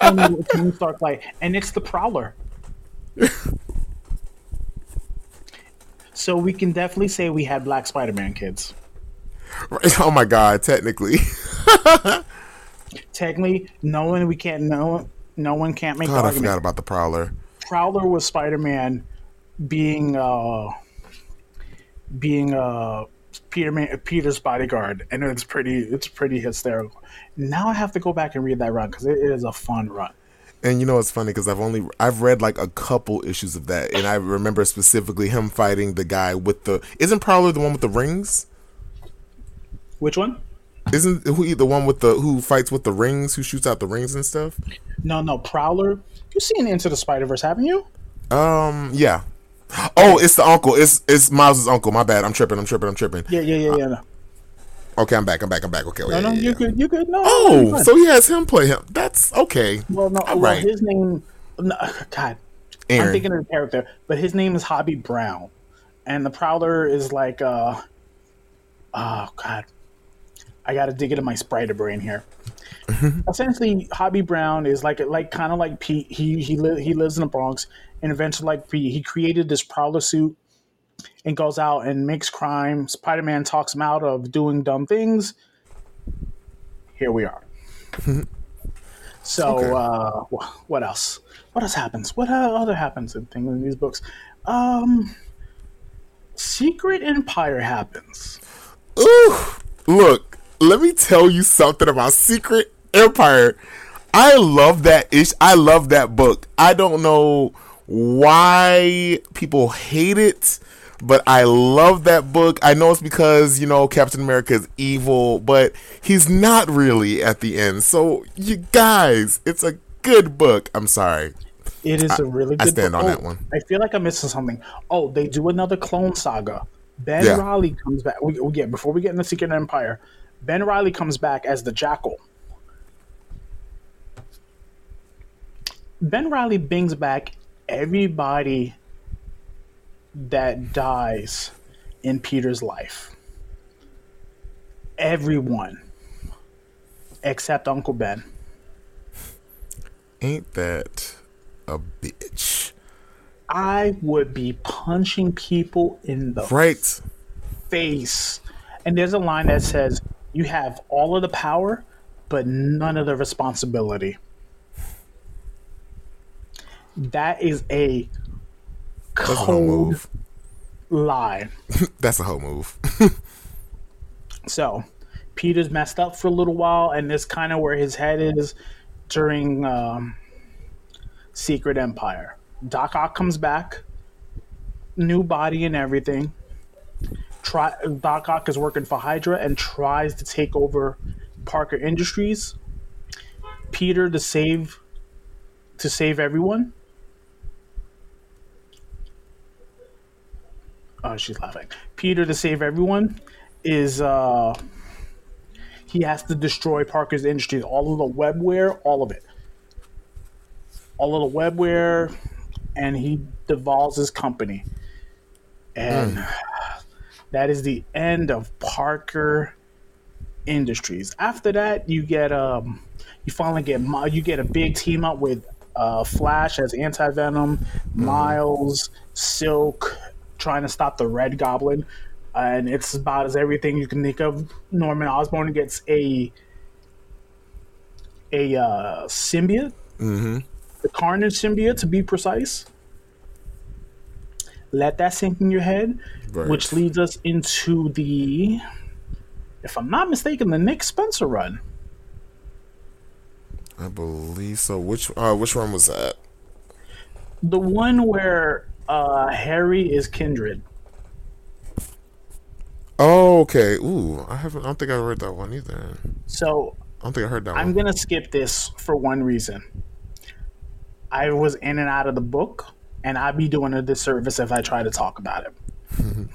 Tony, Stark, like, and it's the Prowler. so we can definitely say we had Black Spider Man kids. oh my god, technically. Technically, no one we can't no no one can't make the God, I argument. forgot about the Prowler. Prowler was Spider Man being uh being uh Peter Peter's bodyguard, and it's pretty it's pretty hysterical. Now I have to go back and read that run because it is a fun run. And you know what's funny because I've only I've read like a couple issues of that, and I remember specifically him fighting the guy with the isn't Prowler the one with the rings? Which one? Isn't who the one with the who fights with the rings, who shoots out the rings and stuff? No, no, Prowler. You've seen Into the Spider Verse, haven't you? Um, yeah. Oh, it's the uncle. It's it's Miles's uncle. My bad. I'm tripping. I'm tripping. I'm tripping. Yeah, yeah, yeah, yeah. No. Okay, I'm back. I'm back. I'm back. Okay. No, yeah, no, yeah, you yeah. could, you could. No, no, Oh, so he has him play him. That's okay. well, no, all well, right. his name. No, God, Aaron. I'm thinking of the character, but his name is Hobie Brown, and the Prowler is like, uh, oh God, I got to dig into my Spriter brain here. Essentially, Hobie Brown is like like kind of like Pete. He he li- he lives in the Bronx, and eventually, like he created this Prowler suit and goes out and makes crime. Spider Man talks him out of doing dumb things. Here we are. so, Okay. uh, what else? What else happens? What other happens in things in these books? Um, Secret Empire happens. Ooh, look, let me tell you something about Secret Empire. I love that ish. I love that book. I don't know why people hate it, but I love that book. I know it's because, you know, Captain America is evil, but he's not really at the end. So, you guys, it's a good book. I'm sorry. It is a really good book. I stand book. on Oh, that one. I feel like I'm missing something. Oh, they do another Clone Saga. Ben Yeah. Riley comes back. We, we- yeah, before we get into Secret Empire, Ben Riley comes back as the Jackal. Ben Riley brings back everybody that dies in Peter's life. Everyone except Uncle Ben. Ain't that a bitch? I would be punching people in the Right? face. And there's a line that says, You have all of the power, but none of the responsibility. That is a That's a whole cold move. lie. That's a whole move. So, Peter's messed up for a little while, and this kind of where his head is during um, Secret Empire. Doc Ock comes back, new body and everything. Try Doc Ock is working for Hydra and tries to take over Parker Industries. Peter to save to save everyone. Oh, she's laughing. Peter to save everyone is uh he has to destroy Parker's Industries, all of the webware, all of it. All of the webware, and he devolves his company. And that is the end of Parker Industries. After that, you get um you finally get you get a big team up with uh, Flash as Anti Venom, Miles, Silk, trying to stop the Red Goblin, and it's about as everything you can think of. Norman Osborn gets a a uh, symbiote, mm-hmm. the Carnage symbiote to be precise. Let that sink in your head, Right. which leads us into the, if I'm not mistaken, the Nick Spencer run. I believe so. Which uh, which one was that? The one where uh, Harry is Kindred. Oh, okay. Ooh, I haven't. I don't think I read that one either. So I don't think I heard that I'm one. gonna skip this for one reason. I was in and out of the book, and I'd be doing a disservice if I try to talk about it.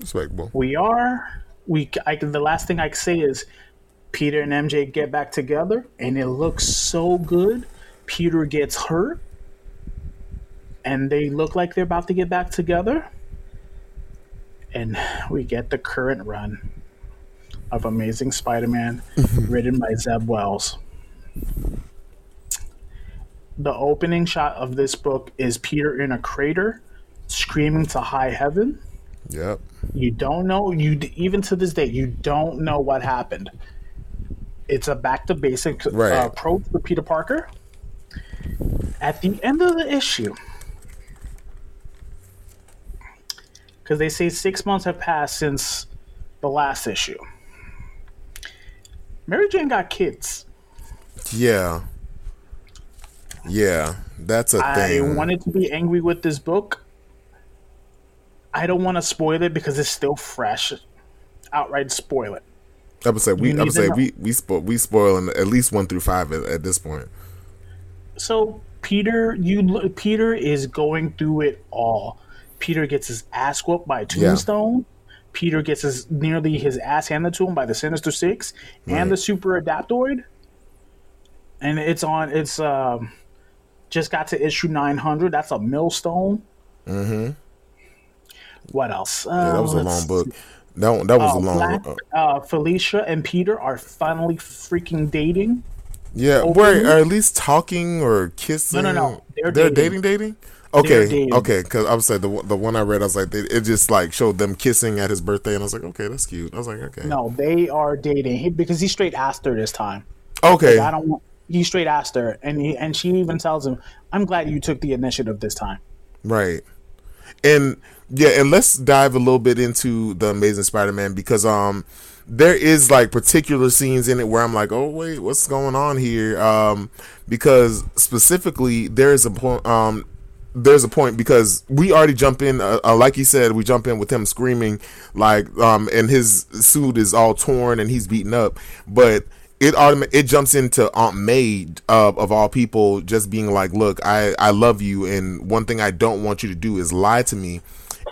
Respectable. We are we. I, can- the last thing I can say is Peter and MJ get back together, and it looks so good. Peter gets hurt, and they look like they're about to get back together. And we get the current run of Amazing Spider-Man, written by Zeb Wells. The opening shot of this book is Peter in a crater, screaming to high heaven. Yep. You don't know. You even to this day, you don't know what happened. It's a back to basics Right. uh, approach for Peter Parker. At the end of the issue, because they say six months have passed since the last issue. Mary Jane got kids. Yeah. Yeah. That's a I thing. I wanted to be angry with this book. I don't want to spoil it because it's still fresh. Outright spoil it. I would say we. I would say we we spo- we spoiling at least one through five at, at this point. So Peter, you Peter is going through it all. Peter gets his ass whooped by Tombstone. Peter gets his nearly his ass handed to him by the Sinister Six and the Super Adaptoid, and it's on. It's um, just got to issue nine hundred. That's a millstone. Mm-hmm. What else? Yeah, that was a Uh, long book. That one, that was Oh, a long. Black, uh, uh, Felicia and Peter are finally freaking dating. yeah, were are at least talking or kissing? No, no, no. They're They're dating. dating, dating. Okay, okay. Because I was saying the one- the one I read, I was like, they, it just like showed them kissing at his birthday, and I was like, okay, that's cute. I was like, okay, No, they are dating he, because he straight asked her this time. okay, I don't want. He straight asked her, and he and she even tells him, "I'm glad you took the initiative this time." Right. And yeah, and let's dive a little bit into the Amazing Spider-Man because um there is like particular scenes in it where I'm like, "Oh wait, what's going on here?" Um because specifically there is a point um there's a point because we already jump in uh, uh, like you said we jump in with him screaming like um and his suit is all torn and he's beaten up. But it autom- it jumps into Aunt May uh, of all people just being like look I I love you and one thing I don't want you to do is lie to me.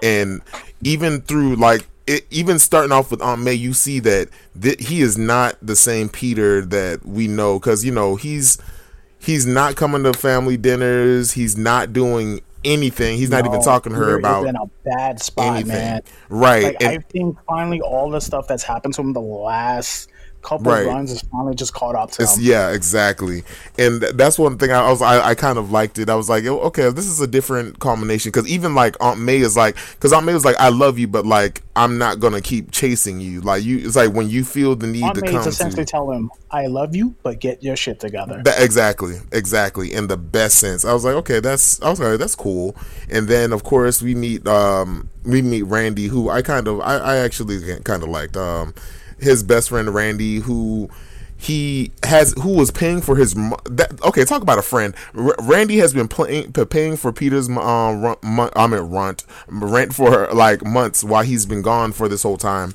And even through like it, even starting off with Aunt May you see that th- he is not the same Peter that we know cuz you know he's he's not coming to family dinners. He's not doing anything. He's not even talking to her about in a bad spot, anything. man. Right. Like and, I think finally all the stuff that's happened to him the last couple Right. runs is finally just caught up to It's, him. yeah, exactly, and that's one thing I, I was I, I kind of liked it. I was like, okay, this is a different combination because even like Aunt May is like, because Aunt May was like, I love you, but like I'm not gonna keep chasing you. Like you, it's like when you feel the need Aunt to May's come essentially to. tell him, "I love you, but get your shit together." That, exactly, exactly. In the best sense, I was like, okay, that's I was like, that's cool. And then of course we meet um we meet Randy, who I kind of I, I actually kind of liked um his best friend Randy, who he has who was paying for his that okay talk about a friend. R- randy has been playing paying for peter's um i mean rent rent for like months while he's been gone for this whole time.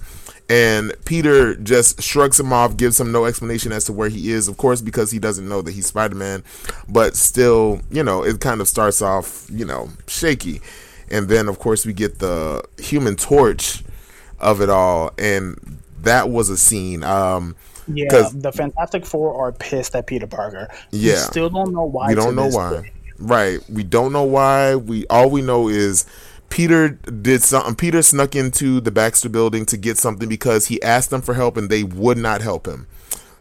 And peter just shrugs him off gives him no explanation as to where he is of course because he doesn't know that he's spider-man. But still you know it kind of starts off you know shaky. And then of course we get the human torch of it all. And that was a scene um Yeah, the Fantastic Four are pissed at Peter Parker. We Yeah. still don't know why. we don't know why day. right we don't know why we all we know is peter did something peter snuck into the baxter building to get something because he asked them for help and they would not help him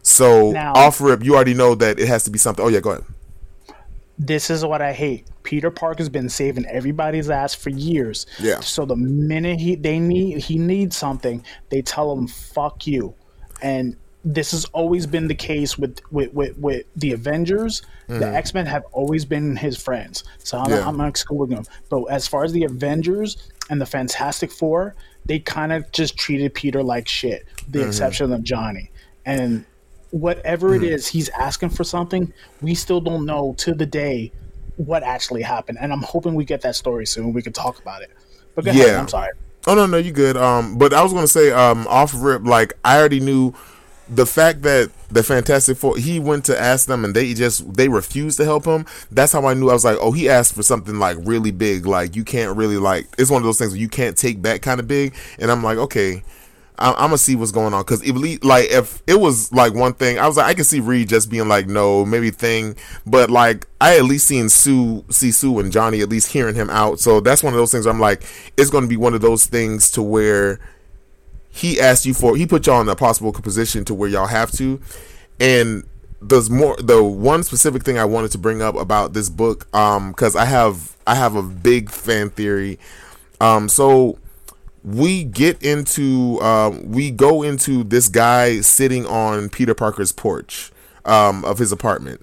so Now- off rip you already know that it has to be something oh yeah go ahead This is what I hate. Peter Parker's been saving everybody's ass for years. Yeah. So the minute he they need he needs something, they tell him "fuck you," and this has always been the case with with with, with the Avengers. The X Men have always been his friends, so I'm, Mm-hmm. Yeah. I'm not excluding them. But as far as the Avengers and the Fantastic Four, they kind of just treated Peter like shit, Mm-hmm. the exception of Johnny. And whatever Mm-hmm. it is, he's asking for something. We still don't know to the day what actually happened, and I'm hoping we get that story soon. We can talk about it. But go ahead, Yeah. I'm sorry. Oh no, no, you good. Um, but I was gonna say, um, off rip, like I already knew the fact that the Fantastic Four he went to ask them and they just they refused to help him. That's how I knew. I was like, oh, he asked for something like really big. Like you can't really like it's one of those things where you can't take back kind of big. And I'm like, okay. I'm, I'm gonna see what's going on because if like if it was like one thing, I was like I can see Reed just being like no, maybe thing, but like I at least seen Sue, see Sue and Johnny at least hearing him out, so that's one of those things. I'm like, it's gonna be one of those things to where he asked you for, he put y'all in a possible position to where y'all have to, and there's more. The one specific thing I wanted to bring up about this book, um, because I have I have a big fan theory, um, so we get into um, we go into this guy sitting on Peter Parker's porch um, of his apartment,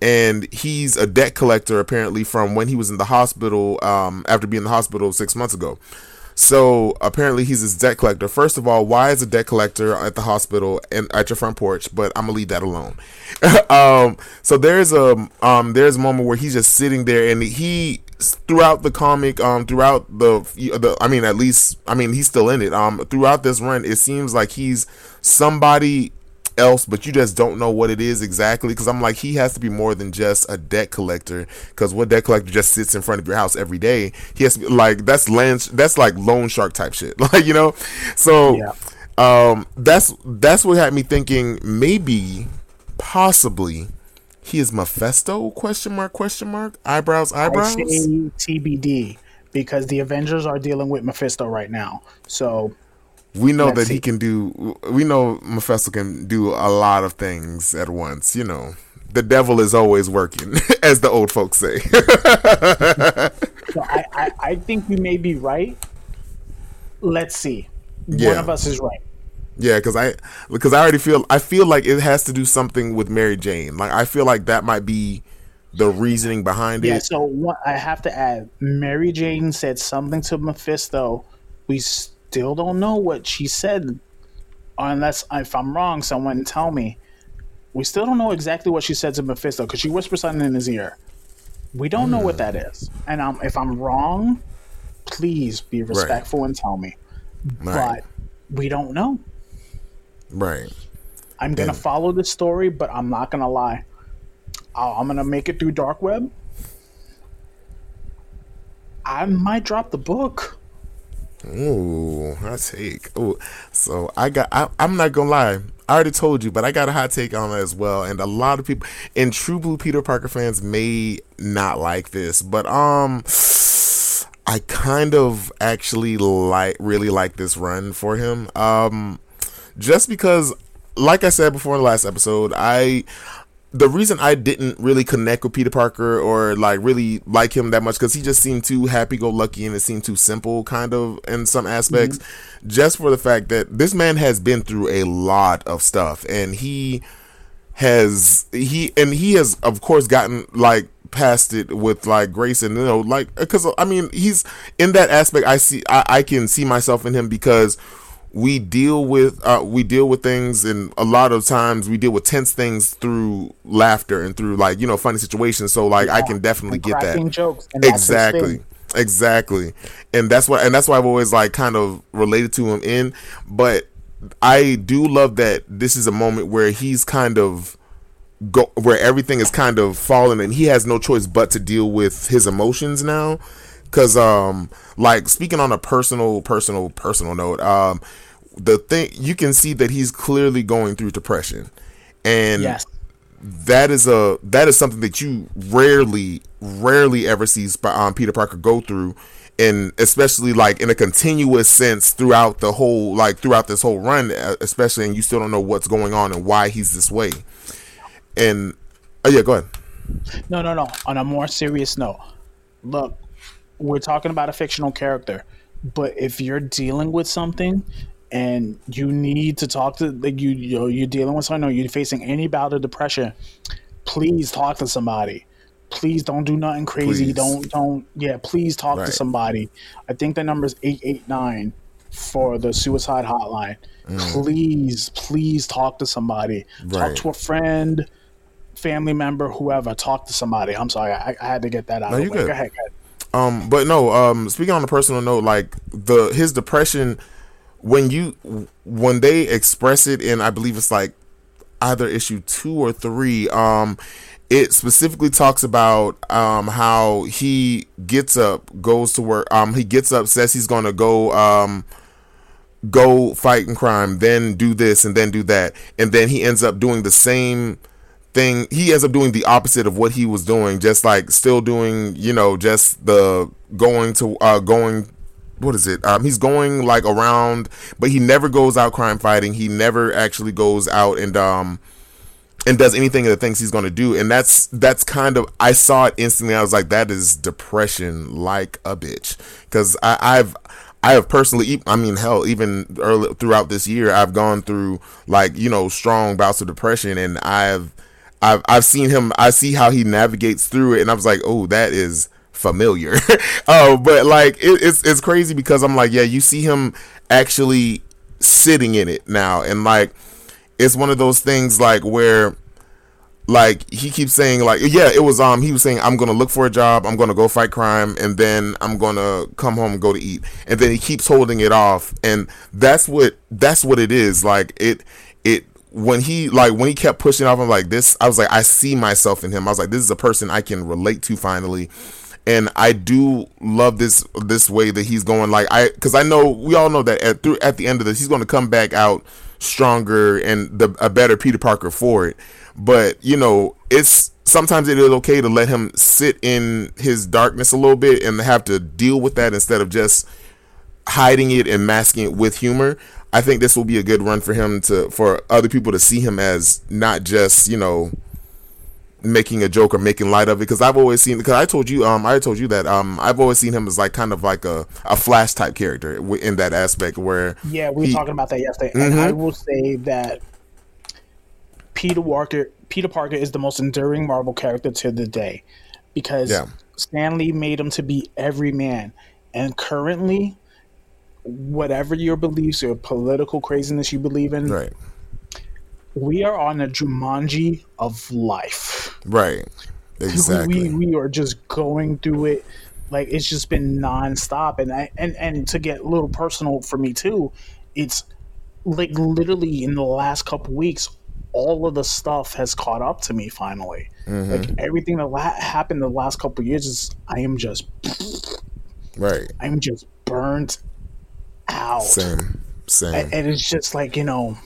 and he's a debt collector apparently from when he was in the hospital um, after being in the hospital six months ago. So apparently he's a debt collector. First of all, why is a debt collector at the hospital and at your front porch? But I'm gonna leave that alone. um, so there's a um, there's a moment where he's just sitting there and he throughout the comic, um, throughout the the I mean at least I mean he's still in it. Um, throughout this run, it seems like he's somebody else, but you just don't know what it is exactly. Because I'm like, he has to be more than just a debt collector. Because what debt collector just sits in front of your house every day? He has to be like that's land, that's like loan shark type shit, like you know. So, Yeah. um, that's that's what had me thinking maybe, possibly, he is Mephisto? Question mark? Question mark? Eyebrows? Eyebrows? TBD because the Avengers are dealing with Mephisto right now. So We know Let's that he can do. We know Mephisto can do a lot of things at once. You know, the devil is always working, as the old folks say. So I, I, I think we may be right. Let's see. One of us is right. yeah, because I because I already feel I feel like it has to do something with Mary Jane. Like I feel like that might be the reasoning behind Yeah, it. Yeah. So what I have to add, Mary Jane said something to Mephisto. We still don't know what she said, unless if I'm wrong, someone tell me. We still don't know exactly what she said to Mephisto because she whispered something in his ear. We don't know what that is, and um, if I'm wrong, please be respectful and tell me. Right, But we don't know. right. I'm gonna And- follow the story, but I'm not gonna lie. i I'm gonna make it through dark web. I might drop the book. Ooh, hot take. Ooh, so I got. I, I'm not gonna lie. I already told you, but I got a hot take on it as well. And a lot of people, and true blue Peter Parker fans may not like this, but um, I kind of actually like, really like this run for him. Um, just because, like I said before in the last episode, I the reason I didn't really connect with Peter Parker or like really like him that much because he just seemed too happy go lucky and it seemed too simple, kind of in some aspects. Mm-hmm. Just for the fact that this man has been through a lot of stuff and he has he and he has of course gotten like past it with like grace and you know like because I mean he's in that aspect I see I, I can see myself in him because we deal with uh, we deal with things and a lot of times we deal with tense things through laughter and through like you know funny situations. So like I can definitely get that. Jokes. And exactly. exactly. And that's why and that's why i've always like kind of related to him in but i do love that this is a moment where he's kind of go where everything is kind of falling and he has no choice but to deal with his emotions now. Because um like speaking on a personal personal personal note um the thing you can see that he's clearly going through depression and Yes. that is a that is something that you rarely rarely ever see Sp- um, Peter Parker go through and especially like in a continuous sense throughout the whole like throughout this whole run especially and you still don't know what's going on and why he's this way and oh yeah go ahead No, no, no. On a more serious note, look, we're talking about a fictional character, but if you're dealing with something and you need to talk to like you you know, you're dealing with something or you're facing any bout of depression, please talk to somebody. Please don't do nothing crazy. Please. Don't don't yeah, please talk to somebody. I think the number is 889 for the suicide hotline. Please, please talk to somebody. Talk Mm. To a friend, family member, whoever. Talk to somebody. I'm sorry, I, I had to get that out No, of you good. Go ahead, go ahead. Um, but no, um, speaking on a personal note, like the his depression, when you when they express it in, I believe it's like either issue two or three. Um, it specifically talks about um how he gets up, goes to work. Um, he gets up, says he's gonna go um go fight in crime, then do this and then do that, and then he ends up doing the same thing. He ends up doing the opposite of what he was doing, just like still doing, you know, just the going to uh going. What is it? Um, he's going like around, but he never goes out crime fighting. He never actually goes out and um and does anything of the things he's going to do. And that's that's kind of i saw it instantly. I was like that is depression like a bitch. Because i've i have personally I mean hell even early throughout this year i've gone through like you know strong bouts of depression. And i've i've i've seen him i see how he navigates through it. And i was like oh that is familiar oh but like it, it's it's crazy because i'm like yeah you see him actually sitting in it now and like it's one of those things like where like he keeps saying like yeah it was um he was saying i'm gonna look for a job i'm gonna go fight crime and then i'm gonna come home and go to eat and then he keeps holding it off and that's what that's what it is like it it when he like when he kept pushing off, I'm like this. I was like, I see myself in him. I was like, this is a person I can relate to finally. And I do love this this way that he's going. Like I, because I know we all know that at through at the end of this, he's going to come back out stronger and the a better Peter Parker for it. But you know, it's sometimes it is okay to let him sit in his darkness a little bit and have to deal with that instead of just hiding it and masking it with humor. I think this will be a good run for him to for other people to see him as not just you know making a joke or making light of it because I've always seen because I told you um I told you that um I've always seen him as like kind of like a, a flash type character in that aspect where yeah we were talking about that yesterday mm-hmm. and I will say that Peter Walker Peter Parker is the most enduring Marvel character to the day because yeah. Stan Lee made him to be every man and currently whatever your beliefs or political craziness you believe in right we are on a Jumanji of life. Right. Exactly. We, we are just going through it like it's just been nonstop. And I and and to get a little personal for me too, it's like literally in the last couple weeks, all of the stuff has caught up to me finally. Mm-hmm. Like everything that la- happened the last couple years is I am just right. I'm just burnt out. Same. Same. And, and it's just like you know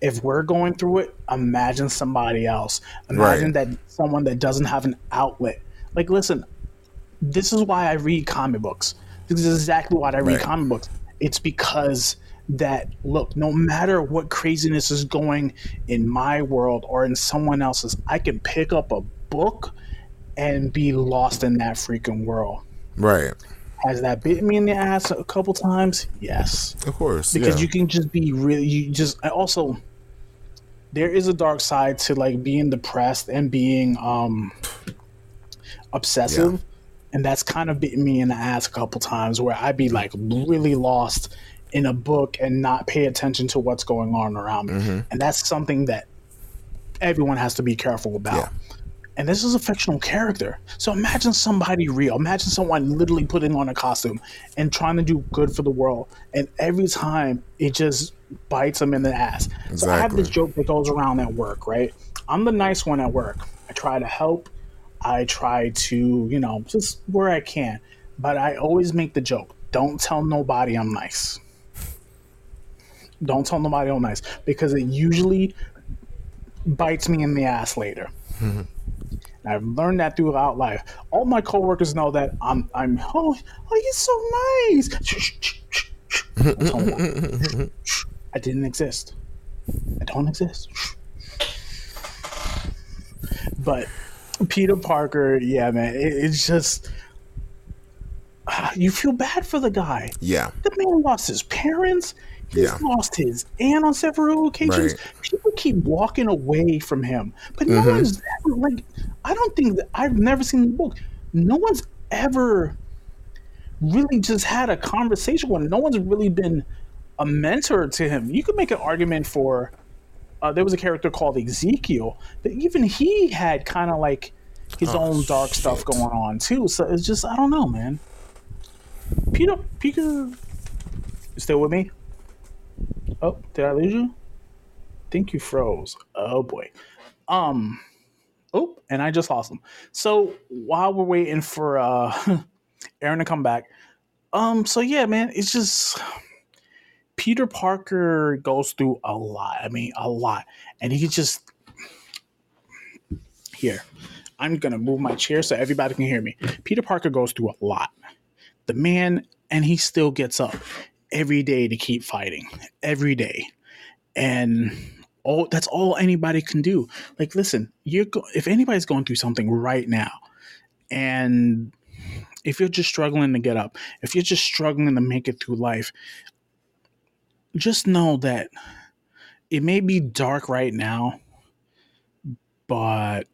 if we're going through it, imagine somebody else. Imagine right. that someone that doesn't have an outlet. Like, listen, this is why I read comic books. This is exactly why I read right. comic books. It's because that look, no matter what craziness is going in my world or in someone else's, I can pick up a book and be lost in that freaking world. Right. Has that bit me in the ass a couple times? Yes. Of course. Because yeah. you can just be really you just also there is a dark side to like being depressed and being um obsessive. Yeah. And that's kind of bitten me in the ass a couple times where I'd be like really lost in a book and not pay attention to what's going on around me. Mm-hmm. And that's something that everyone has to be careful about. Yeah. And this is a fictional character. So imagine somebody real. Imagine someone literally putting on a costume and trying to do good for the world. And every time it just bites them in the ass. Exactly. So I have this joke that goes around at work, right? I'm the nice one at work. I try to help. I try to, you know, just where I can. But I always make the joke don't tell nobody I'm nice. Don't tell nobody I'm nice because it usually bites me in the ass later. Mm-hmm. I've learned that throughout life. All my coworkers know that I'm I'm oh, oh you're so nice. I didn't exist. I don't exist. But Peter Parker, yeah, man, it, it's just uh, you feel bad for the guy. Yeah, the man lost his parents. He's yeah. lost his aunt on several occasions. Right. People keep walking away from him, but no mm-hmm. one's ever, like. I don't think that I've never seen the book. No one's ever really just had a conversation with him. No one's really been a mentor to him. You could make an argument for. Uh, there was a character called Ezekiel that even he had kind of like his oh, own dark shit. stuff going on too. So it's just I don't know, man. Peter, Peter, still with me? Oh, did I lose you? Think you froze. Oh boy. Um. Oh, and I just lost him. So while we're waiting for uh Aaron to come back, um. So yeah, man, it's just Peter Parker goes through a lot. I mean, a lot, and he just here. I'm gonna move my chair so everybody can hear me. Peter Parker goes through a lot. The man, and he still gets up every day to keep fighting every day, and all that's all anybody can do. Like, listen, you're go- if anybody's going through something right now, and if you're just struggling to get up, if you're just struggling to make it through life, just know that it may be dark right now, but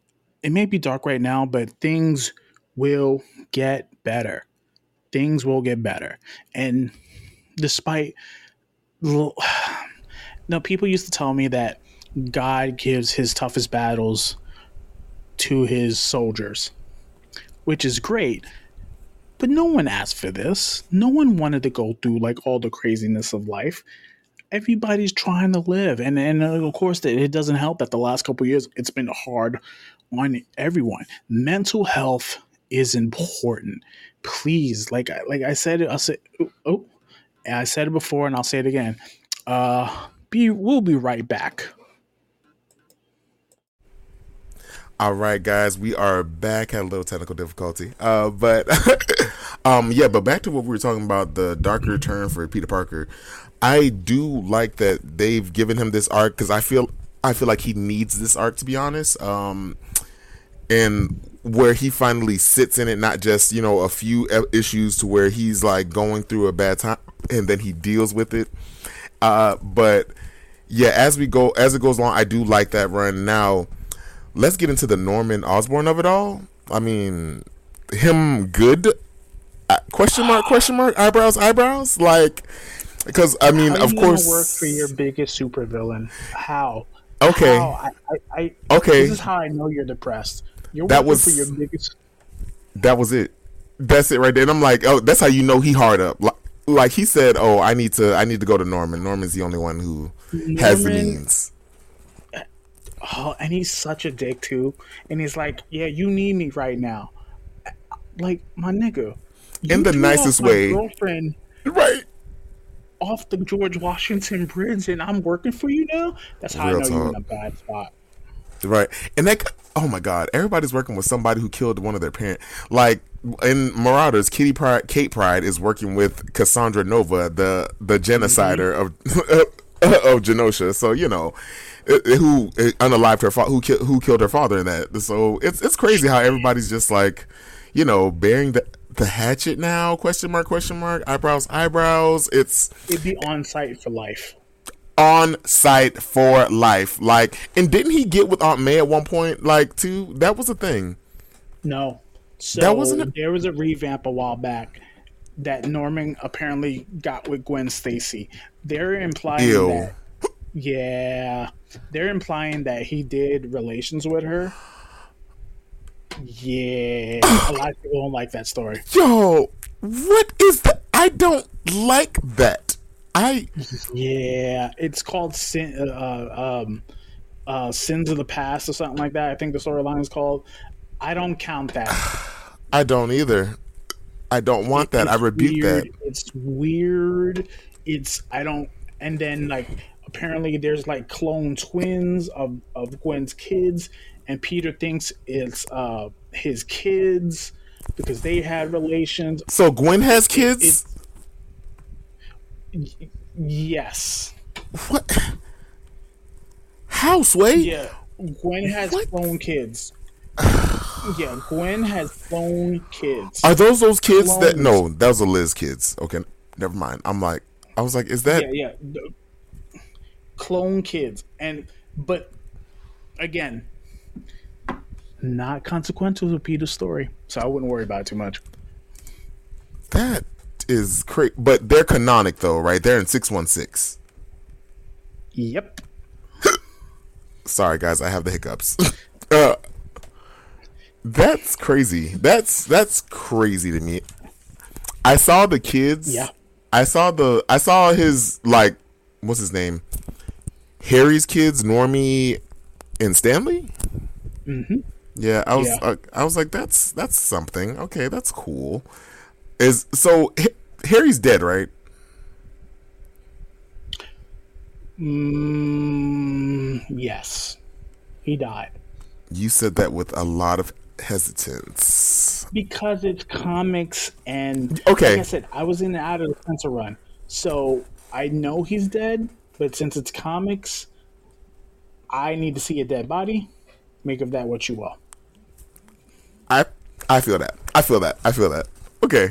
it may be dark right now, but things will get better. Things will get better. And despite no people used to tell me that God gives his toughest battles to his soldiers, which is great. But no one asked for this. No one wanted to go through like all the craziness of life everybody's trying to live, and and uh, of course it doesn't help that the last couple years it's been hard on everyone. Mental health is important. Please, like like I said, I said oh, oh I said it before, and I'll say it again. Uh, be we'll be right back. All right, guys, we are back. Had a little technical difficulty, uh, but um, yeah. But back to what we were talking about the darker turn for Peter Parker. I do like that they've given him this arc because I feel I feel like he needs this arc to be honest. Um, and where he finally sits in it, not just you know a few issues to where he's like going through a bad time and then he deals with it. Uh, but yeah, as we go as it goes along, I do like that run now let's get into the Norman Osborn of it all. I mean, him good? Uh, question mark? Question mark? Eyebrows? Eyebrows? Like, because I mean, How of course, work for your biggest supervillain. How? Okay. How? I, I, I, okay. This is how I know you're depressed. You're that was for your biggest. That was it. That's it right there. And I'm like, oh, that's how you know he hard up. Like, like he said, oh, I need to, I need to go to Norman. Norman's the only one who Norman, has the means oh, and he's such a dick too. And he's like, "Yeah, you need me right now." Like my nigga, in the nicest way, girlfriend, right? Off the George Washington Bridge, and I'm working for you now. That's how Real I know talk. you're in a bad spot. Right, and that oh my god, everybody's working with somebody who killed one of their parents. Like in Marauders, Kitty Pryde, Kate Pryde is working with Cassandra Nova, the the genocider mm-hmm. of of Genosha. So you know, eh, eh, who eh, unalived her father, who ki- who killed her father in that. So it's it's crazy how everybody's just like, you know, bearing the the hatchet now? Question mark? Question mark? Eyebrows? Eyebrows? It's it'd be on site for life. On site for life, like, and didn't he get with Aunt May at one point? Like, too, that was a thing. No, so that wasn't. A- there was a revamp a while back that Norman apparently got with Gwen Stacy. They're implying Ew. that yeah, they're implying that he did relations with her. Yeah, a lot of people don't like that story. Yo, what is that? I don't like that. I yeah, it's called sin, uh, uh, um, uh, sins of the past or something like that. I think the storyline is called. I don't count that. I don't either. I don't want that. I rebuke weird. that. It's weird. It's I don't. And then like apparently there's like clone twins of, of Gwen's kids, and Peter thinks it's uh, his kids because they had relations. So Gwen has kids. It, yes. What? How, Sway? Yeah, Gwen has what? clone kids. yeah, Gwen has clone kids. Are those those kids Clones. that? No, those are Liz kids. Okay, never mind. I'm like, I was like, is that? Yeah, yeah clone kids and but again not consequential to peter's story so i wouldn't worry about it too much that is crazy but they're canonic though right they're in 616 yep sorry guys i have the hiccups uh, that's crazy that's that's crazy to me i saw the kids yeah i saw the i saw his like what's his name Harry's kids, Normie and Stanley. Mm-hmm. Yeah, I was yeah. Uh, I was like, that's that's something. Okay, that's cool. Is so Harry's dead, right? Mm, yes, he died. You said that with a lot of hesitance because it's comics and okay. Like I said, I was in and out of the pencil run, so I know he's dead but since it's comics, I need to see a dead body. Make of that what you will. I I feel that. I feel that. I feel that. Okay.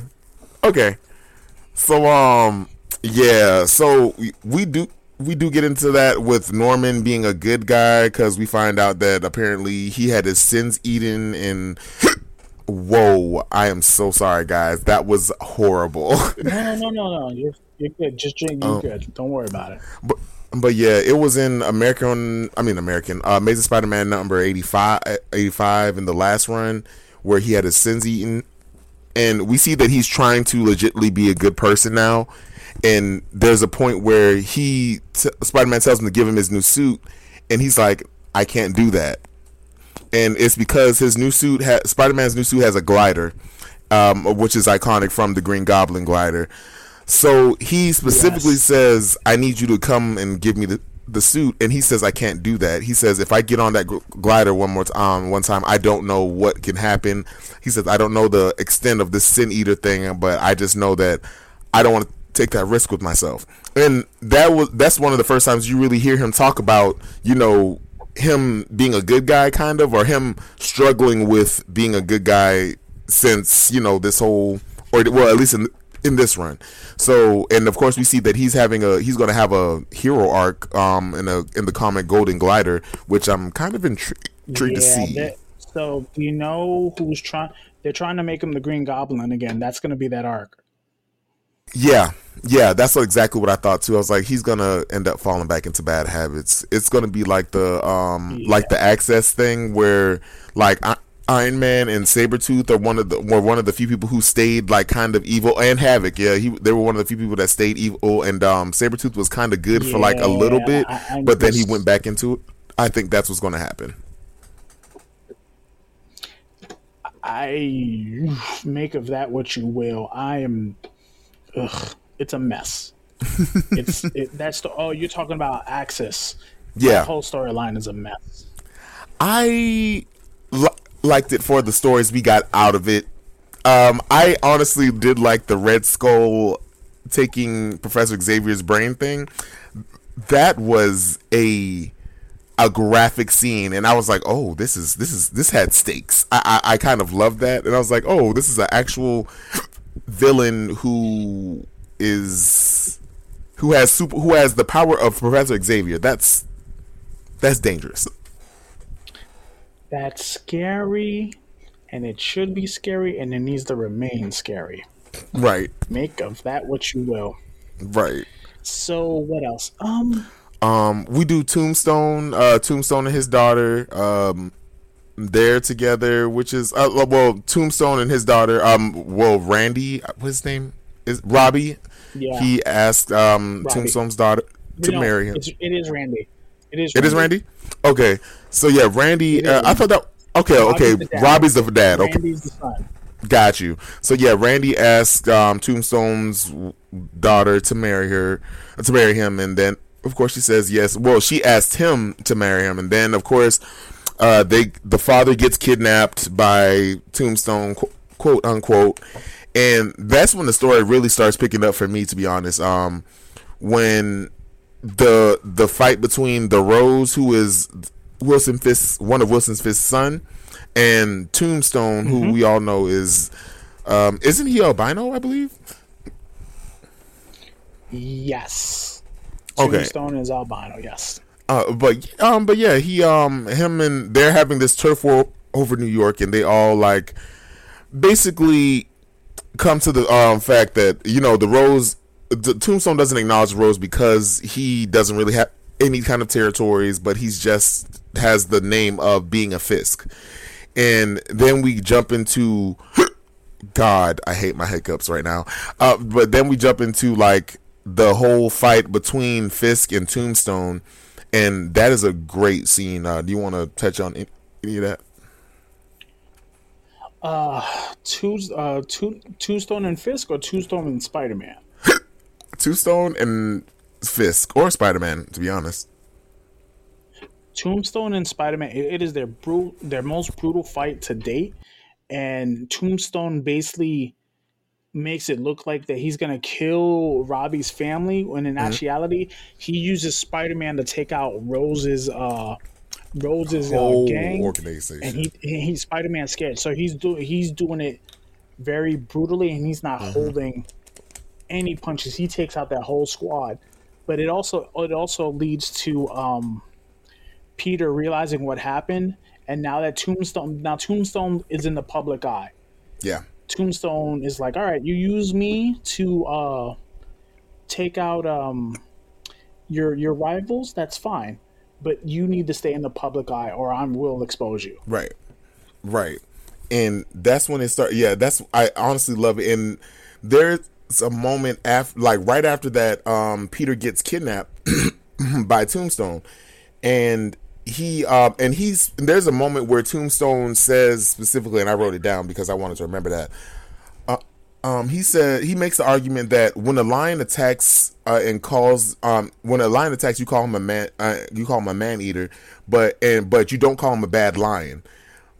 Okay. So um yeah, so we, we do we do get into that with Norman being a good guy because we find out that apparently he had his sins eaten and whoa, I am so sorry guys. That was horrible. no, no, no, no. no. You're you're good. Just drink. You're um, good. Don't worry about it. But but yeah, it was in American. I mean American. Uh, Amazing Spider-Man number 85, 85 in the last run where he had his sins eaten. And we see that he's trying to legitimately be a good person now. And there's a point where he t- Spider-Man tells him to give him his new suit, and he's like, "I can't do that." And it's because his new suit, ha- Spider-Man's new suit, has a glider, um, which is iconic from the Green Goblin glider. So he specifically Yes. says, "I need you to come and give me the, the suit," and he says, "I can't do that." He says, "If I get on that gl- glider one more time, um, one time, I don't know what can happen." He says, "I don't know the extent of this Sin Eater thing, but I just know that I don't want to take that risk with myself." And that was that's one of the first times you really hear him talk about, you know, him being a good guy, kind of, or him struggling with being a good guy since you know this whole, or well, at least in in this run. So, and of course, we see that he's having a he's going to have a hero arc um in a in the comic Golden Glider, which I'm kind of intri- intrigued to see. that- so do you know who's trying? They're trying to make him the Green Goblin again. That's going to be that arc. Yeah, yeah, that's exactly what I thought too. I was like, he's gonna end up falling back into bad habits. It's gonna be like the um like the Axis thing where like I, Iron Man and Sabretooth are one of the were one of the few people who stayed like kind of evil and Havoc. Yeah, he they were one of the few people that stayed evil and um Sabretooth was kind of good for like a little bit, I- I but then he went back into it. I think that's what's gonna happen. I make of that what you will. I am, ugh, it's a mess. it's it, that's the oh you're talking about Axis. Yeah. whole storyline is a mess. I liked it for the stories we got out of it. Um, I honestly did like the Red Skull taking Professor Xavier's brain thing. That was a a graphic scene, and I was like, "Oh, this is this is this had stakes." I I, I kind of loved that, and I was like, "Oh, this is an actual villain who is who has super who has the power of Professor Xavier." That's that's dangerous. That's scary, and it should be scary, and it needs to remain scary. Right. Make of that what you will. Right. So what else? Um, Um, we do Tombstone, uh, Tombstone and his daughter, um, they're together, which is uh, well, Tombstone and his daughter, um, well, Randy, what's his name is Robbie. Yeah. He asked um Robbie. Tombstone's daughter to no, marry him. It is Randy. It is. It is Randy. Okay, so yeah, Randy. Uh, I thought that. Okay, okay, Robbie's the dad. Robbie's the dad. Okay, Randy's the son. Got you. So yeah, Randy asked um, Tombstone's daughter to marry her, to marry him, and then of course she says yes. Well, she asked him to marry him, and then of course, uh, they the father gets kidnapped by Tombstone, quote unquote, and that's when the story really starts picking up for me. To be honest, um, when the the fight between the Rose, who is Wilson Fisk's one of Wilson Fisk's son, and Tombstone, who we all know is um, isn't he albino? I believe. Yes. Okay. Tombstone is albino. Yes. Uh, but um, but yeah, he um, him and they're having this turf war over New York, and they all like basically come to the um fact that you know the Rose, the Tombstone doesn't acknowledge Rose because he doesn't really have any kind of territories, but he's just has the name of being a Fisk, and then we jump into God, I hate my hiccups right now. Uh, but then we jump into like the whole fight between Fisk and Tombstone, and that is a great scene. Uh, do you want to touch on any, of that? Two, uh, two, Tombstone and Fisk, or Tombstone and Spider Man. Tombstone and Fisk, or Spider Man, to be honest. Tombstone and Spider Man. It, it is their bru- their most brutal fight to date, and Tombstone basically makes it look like that he's gonna kill Robbie's family when in actuality he uses Spider Man to take out Rose's uh Rose's uh, gang. organization. and he, he he's Spider Man scared, so he's doing he's doing it very brutally, and he's not holding any punches. He takes out that whole squad, but it also it also leads to um, Peter realizing what happened, and now that Tombstone now Tombstone is in the public eye. yeah. Tombstone is like, all right, you use me to uh, take out um, your your rivals. That's fine, but you need to stay in the public eye, or I will expose you. Right. Right. and that's when it started. Yeah, that's I honestly love it. And there's a moment after, like right after that, um, Peter gets kidnapped by Tombstone, and he um and he's there's a moment where Tombstone says specifically, and I wrote it down because I wanted to remember that. Uh, um, he said he makes the argument that when a lion attacks uh, and calls um when a lion attacks, you call him a man uh, you call him a man eater, but and but you don't call him a bad lion.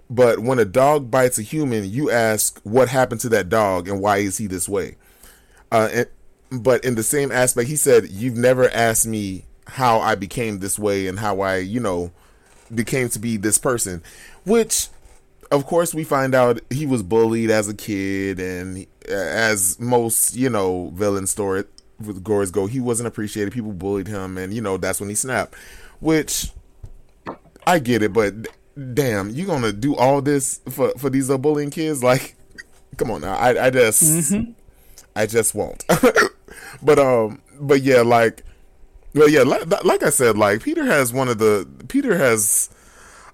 But when a dog bites a human, you ask what happened to that dog and why is he this way. Uh, but in the same aspect, he said, "You've never asked me how I became this way and how I, you know, became to be this person," which, of course, we find out he was bullied as a kid, and uh, as most, you know, villain story with gories go, he wasn't appreciated. People bullied him, and you know that's when he snapped. Which I get it, but damn, you gonna do all this for for these uh, bullying kids? Like, come on now, I I just mm-hmm. I just won't. but um, but yeah, like, well, yeah, like, like I said, like Peter has one of the Peter has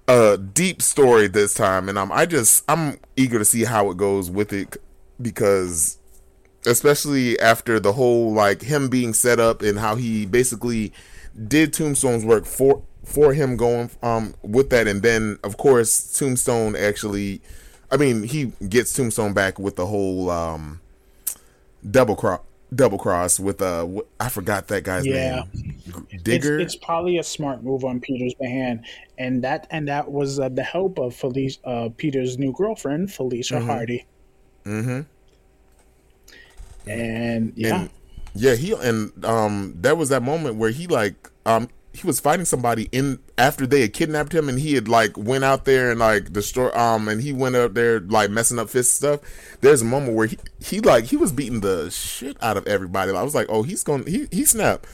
a deep story this time, and I'm I just I'm eager to see how it goes with it because especially after the whole like him being set up and how he basically did Tombstone's work for for him going um with that and then of course Tombstone actually I mean he gets Tombstone back with the whole um double cross double cross with uh I forgot that guy's yeah. name. Digger? it's, it's, probably a smart move on Peter's behalf and that and that was uh, the help of Felicia uh, Peter's new girlfriend Felicia mm-hmm. Hardy. Mm-hmm. And yeah. And, yeah he and um that was that moment where he like um he was fighting somebody in after they had kidnapped him and he had like went out there and like destroy um and he went up there like messing up Fisk stuff. There's a moment where he he like he was beating the shit out of everybody. I was like oh he's gonna he he snapped.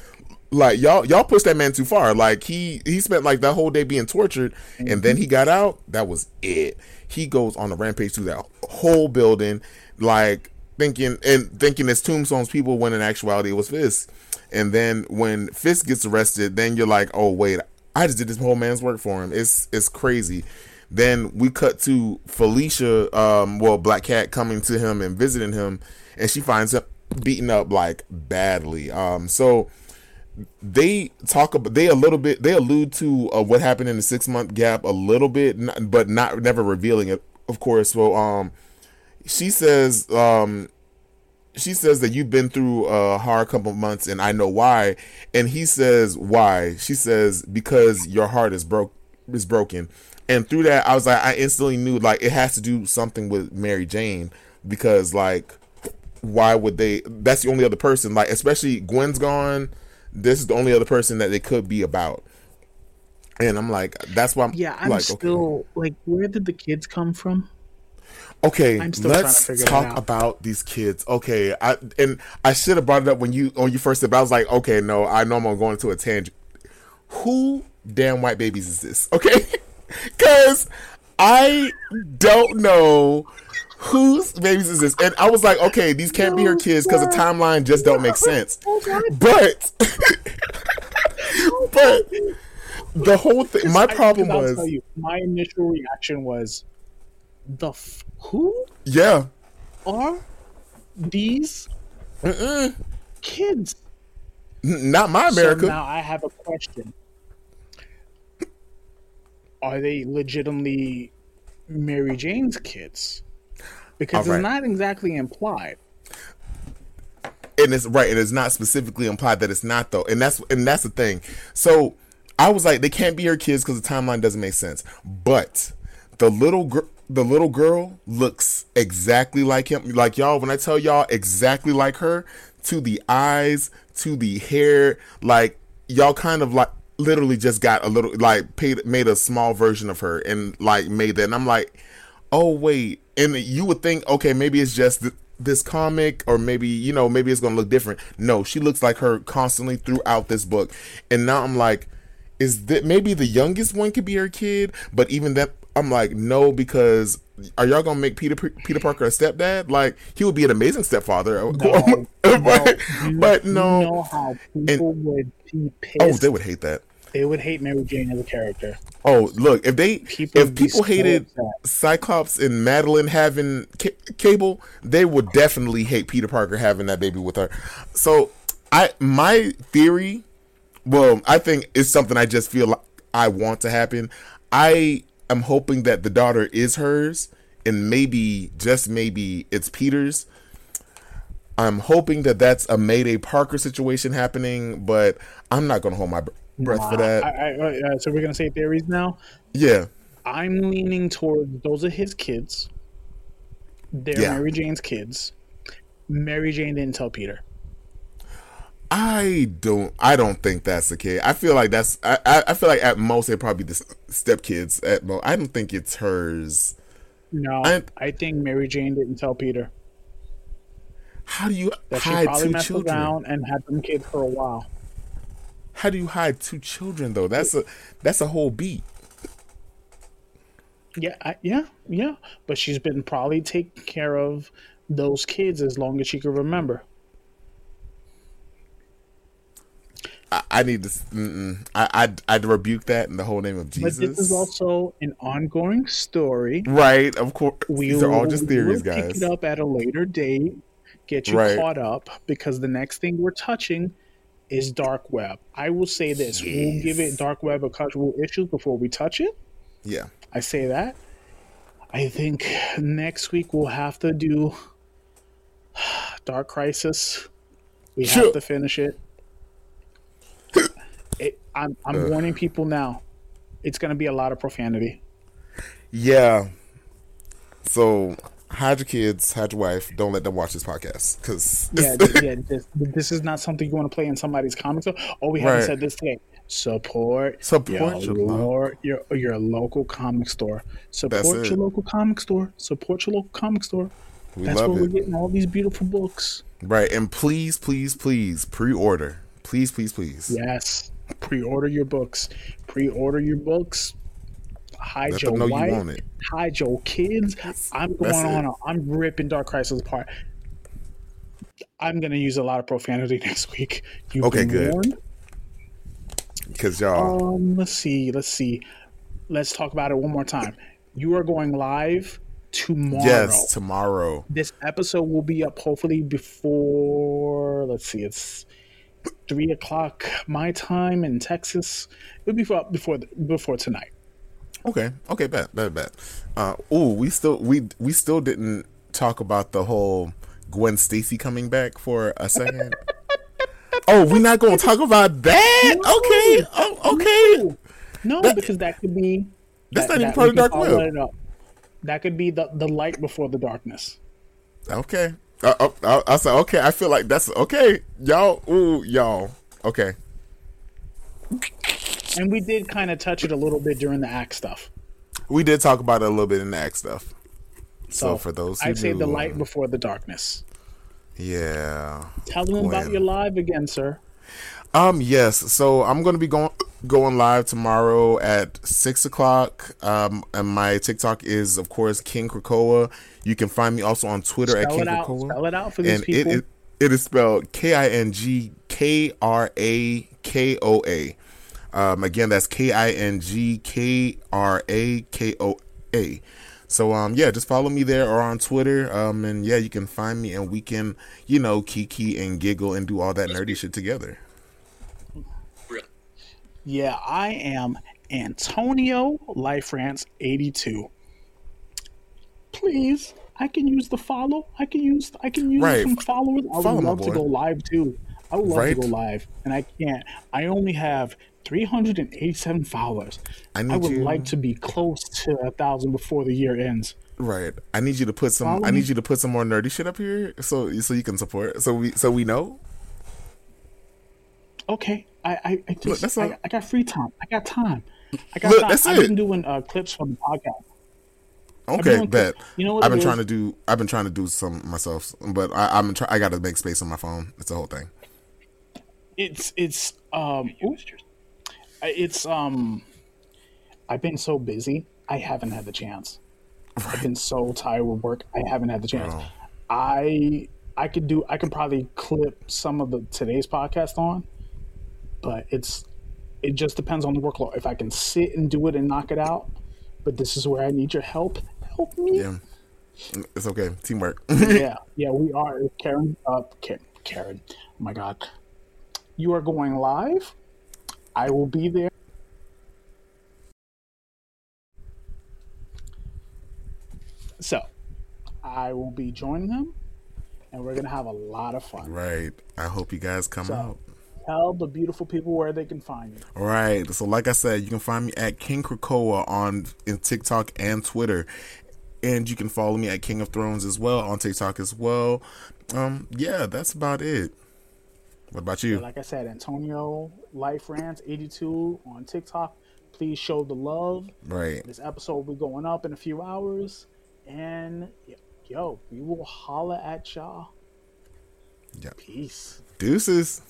Like y'all y'all pushed that man too far. Like he he spent like that whole day being tortured and then he got out. That was it. He goes on a rampage through that whole building like thinking and thinking it's tombstone's people when in actuality it was Fisk and then when Fisk gets arrested, then you're like, oh wait, I just did this whole man's work for him. It's it's crazy. Then we cut to Felicia, um, well, Black Cat coming to him and visiting him, and she finds him beaten up like badly. Um, so they talk about they a little bit they allude to uh, what happened in the six month gap a little bit, but not never revealing it. Of course, well, um, she says um she says that you've been through a hard couple months and I know why. And he says, why? She says, because your heart is broke is broken. And through that I was like I instantly knew like it has to do something with Mary Jane because like why would they that's the only other person like especially Gwen's gone this is the only other person that they could be about and I'm like that's why I'm yeah I'm like, still okay. like where did the kids come from Okay, let's talk about these kids. Okay, I and I should have brought it up when you when you first said, but I was like, okay, no, I know I'm going to a tangent. Who damn white babies is this? Okay, because I don't know whose babies is this, and I was like, okay, these can't be her kids because the timeline just don't make sense. But but the whole thing, my problem was you, my initial reaction was the f- who? Yeah. Are these Mm-mm. kids? Not my America. So now I have a question. Are they legitimately Mary Jane's kids? Because right. it's not exactly implied. And it's right, and it's not specifically implied that it's not though. And that's and that's the thing. So I was like, they can't be her kids because the timeline doesn't make sense. But the little girl the little girl looks exactly like him. Like y'all, when I tell y'all exactly like her, to the eyes, to the hair, like y'all kind of like literally just got a little like paid made a small version of her and like made that. And I'm like, oh wait, and you would think, okay, maybe it's just th- this comic, or maybe you know, maybe it's gonna look different. No, she looks like her constantly throughout this book, and now I'm like. Is that maybe the youngest one could be her kid, but even that I'm like, no, because are y'all gonna make Peter Peter Parker a stepdad? Like he would be an amazing stepfather, no, but, no, but no. You know how people and, would be oh, pissed. Oh, they would hate that. They would hate Mary Jane as a character. Oh, look! If they People if people hated upset. Cyclops and Madeline having ca- Cable, they would definitely hate Peter Parker having that baby with her. So, I my theory, well, I think it's something I just feel like I want to happen. I am hoping that the daughter is hers, and maybe just maybe it's Peter's. I'm hoping that that's a Mayday Parker situation happening, but I'm not gonna hold my br- breath for that. I, I, uh, so we're gonna say theories now. yeah. I'm leaning towards those are his kids. They're Yeah. Mary Jane's kids. Mary Jane didn't tell Peter. I don't. I don't think that's the case. I feel like that's. I. I I feel like at most they're probably the stepkids. At most, I don't think it's hers. No, I- I, think Mary Jane didn't tell Peter How do you that she hide probably two messed children? around and had them kids for a while. How do you hide two children though? That's a. That's a whole beat. Yeah, I, yeah, yeah. But she's been probably taking care of those kids as long as she can remember. I, I need to. Mm-mm. I. I'd, I'd rebuke that in the whole name of Jesus. But this is also an ongoing story. right. Of course. We These are all will- just theories, will guys. Pick it up at a later date. Get you Right. caught up because the next thing we're touching is dark web. I will say this: we'll give it dark web a couple issues before we touch it. Yeah. I say that. I think next week we'll have to do Dark Crisis. We have to finish it. I'm, I'm warning people now. It's going to be a lot of profanity. Yeah. So hide your kids, hide your wife. Don't let them watch this podcast because Yeah, yeah. This, this is not something you want to play in somebody's comics. Oh, we haven't Right. said this today. Support, Support your your, your your local comic store. Support your local comic store. Support your local comic store. we That's where it. we're getting all these beautiful books. Right, and please, please, please pre-order. Please, please, please. Yes. Pre-order your books. Pre-order your books. Hide Let your them know you wife. want it. Hide your kids. I'm going That's on. it. A, I'm ripping Dark Crisis apart. I'm gonna use a lot of profanity next week. You've Okay, good. warned. Because y'all, Um, let's see. Let's see. Let's talk about it one more time. You are going live tomorrow. yes, tomorrow. This episode will be up hopefully before. Let's see. It's three o'clock my time in Texas. It'll be before before before tonight. Okay, okay, bet, bet, bet. Uh, ooh, we still we we still didn't talk about the whole Gwen Stacy coming back for a second. oh, we're not gonna talk about that. Okay, oh, okay. No, That- because that could be. That's that- not even that part of Dark Web. That could be the the light before the darkness. Okay. Uh, uh, I, I said okay. I feel like that's okay. Y'all, ooh, y'all. Okay. And we did kind of touch it a little bit during the AXE stuff. We did talk about it a little bit in the AXE stuff. So, So, for those who I'd say the light before the darkness. yeah. Tell them about your live again, sir. Um. Yes. So I'm gonna be going going live tomorrow at six o'clock. Um. And my TikTok is of course King Krakoa. You can find me also on Twitter at King it out. Krakoa. Spell it out for these and It, it, it is spelled K I N G K R A K O A. Um, again, that's K I N G K R A K O A. So um, yeah, just follow me there or on Twitter. Um, and yeah, you can find me and we can, you know, kiki and giggle and do all that nerdy shit together. Yeah, I am Antonio Life Rants 82. Please, I can use the follow. I can use I can use Right. some followers. I would Follow love to go live too. I would love Right. to go live, and I can't. I only have 387 followers. I I, would you- like to be close to a thousand before the year ends. Right. I need you to put some. Follow I need me. you to put some more nerdy shit up here, so so you can support. So we so we know. Okay, I I, I just that's all- I, I got free time. I got time. I got Look, time. that's I've it. been doing uh, clips from the podcast. Okay, bet. clips. You know what I've been is? trying to do. I've been trying to do some myself, but I, I'm try, I got to make space on my phone. It's the whole thing. it's it's um it's um I've been so busy I haven't had the chance. I've been so tired with work I haven't had the chance. I I could do I could probably clip some of the today's podcast on, but it's it just depends on the workload. If I can sit and do it and knock it out, but this is where I need your help. Help me. Yeah, it's okay. Teamwork. yeah, yeah, we are. Karen, uh, Karen. Oh my God, you are going live. I will be there. So, I will be joining them, and we're gonna have a lot of fun. right. I hope you guys come So, out. Tell the beautiful people where they can find you. All right. So, like I said, you can find me at King Krakoa on in TikTok and Twitter, and you can follow me at King of Thrones as well on TikTok as well. Um, yeah, that's about it. What about you? Like I said, Antonio Life Rants 82 on TikTok. Please show the love. Right. This episode will be going up in a few hours. And yo, we will holla at y'all. Yeah. Peace. Deuces.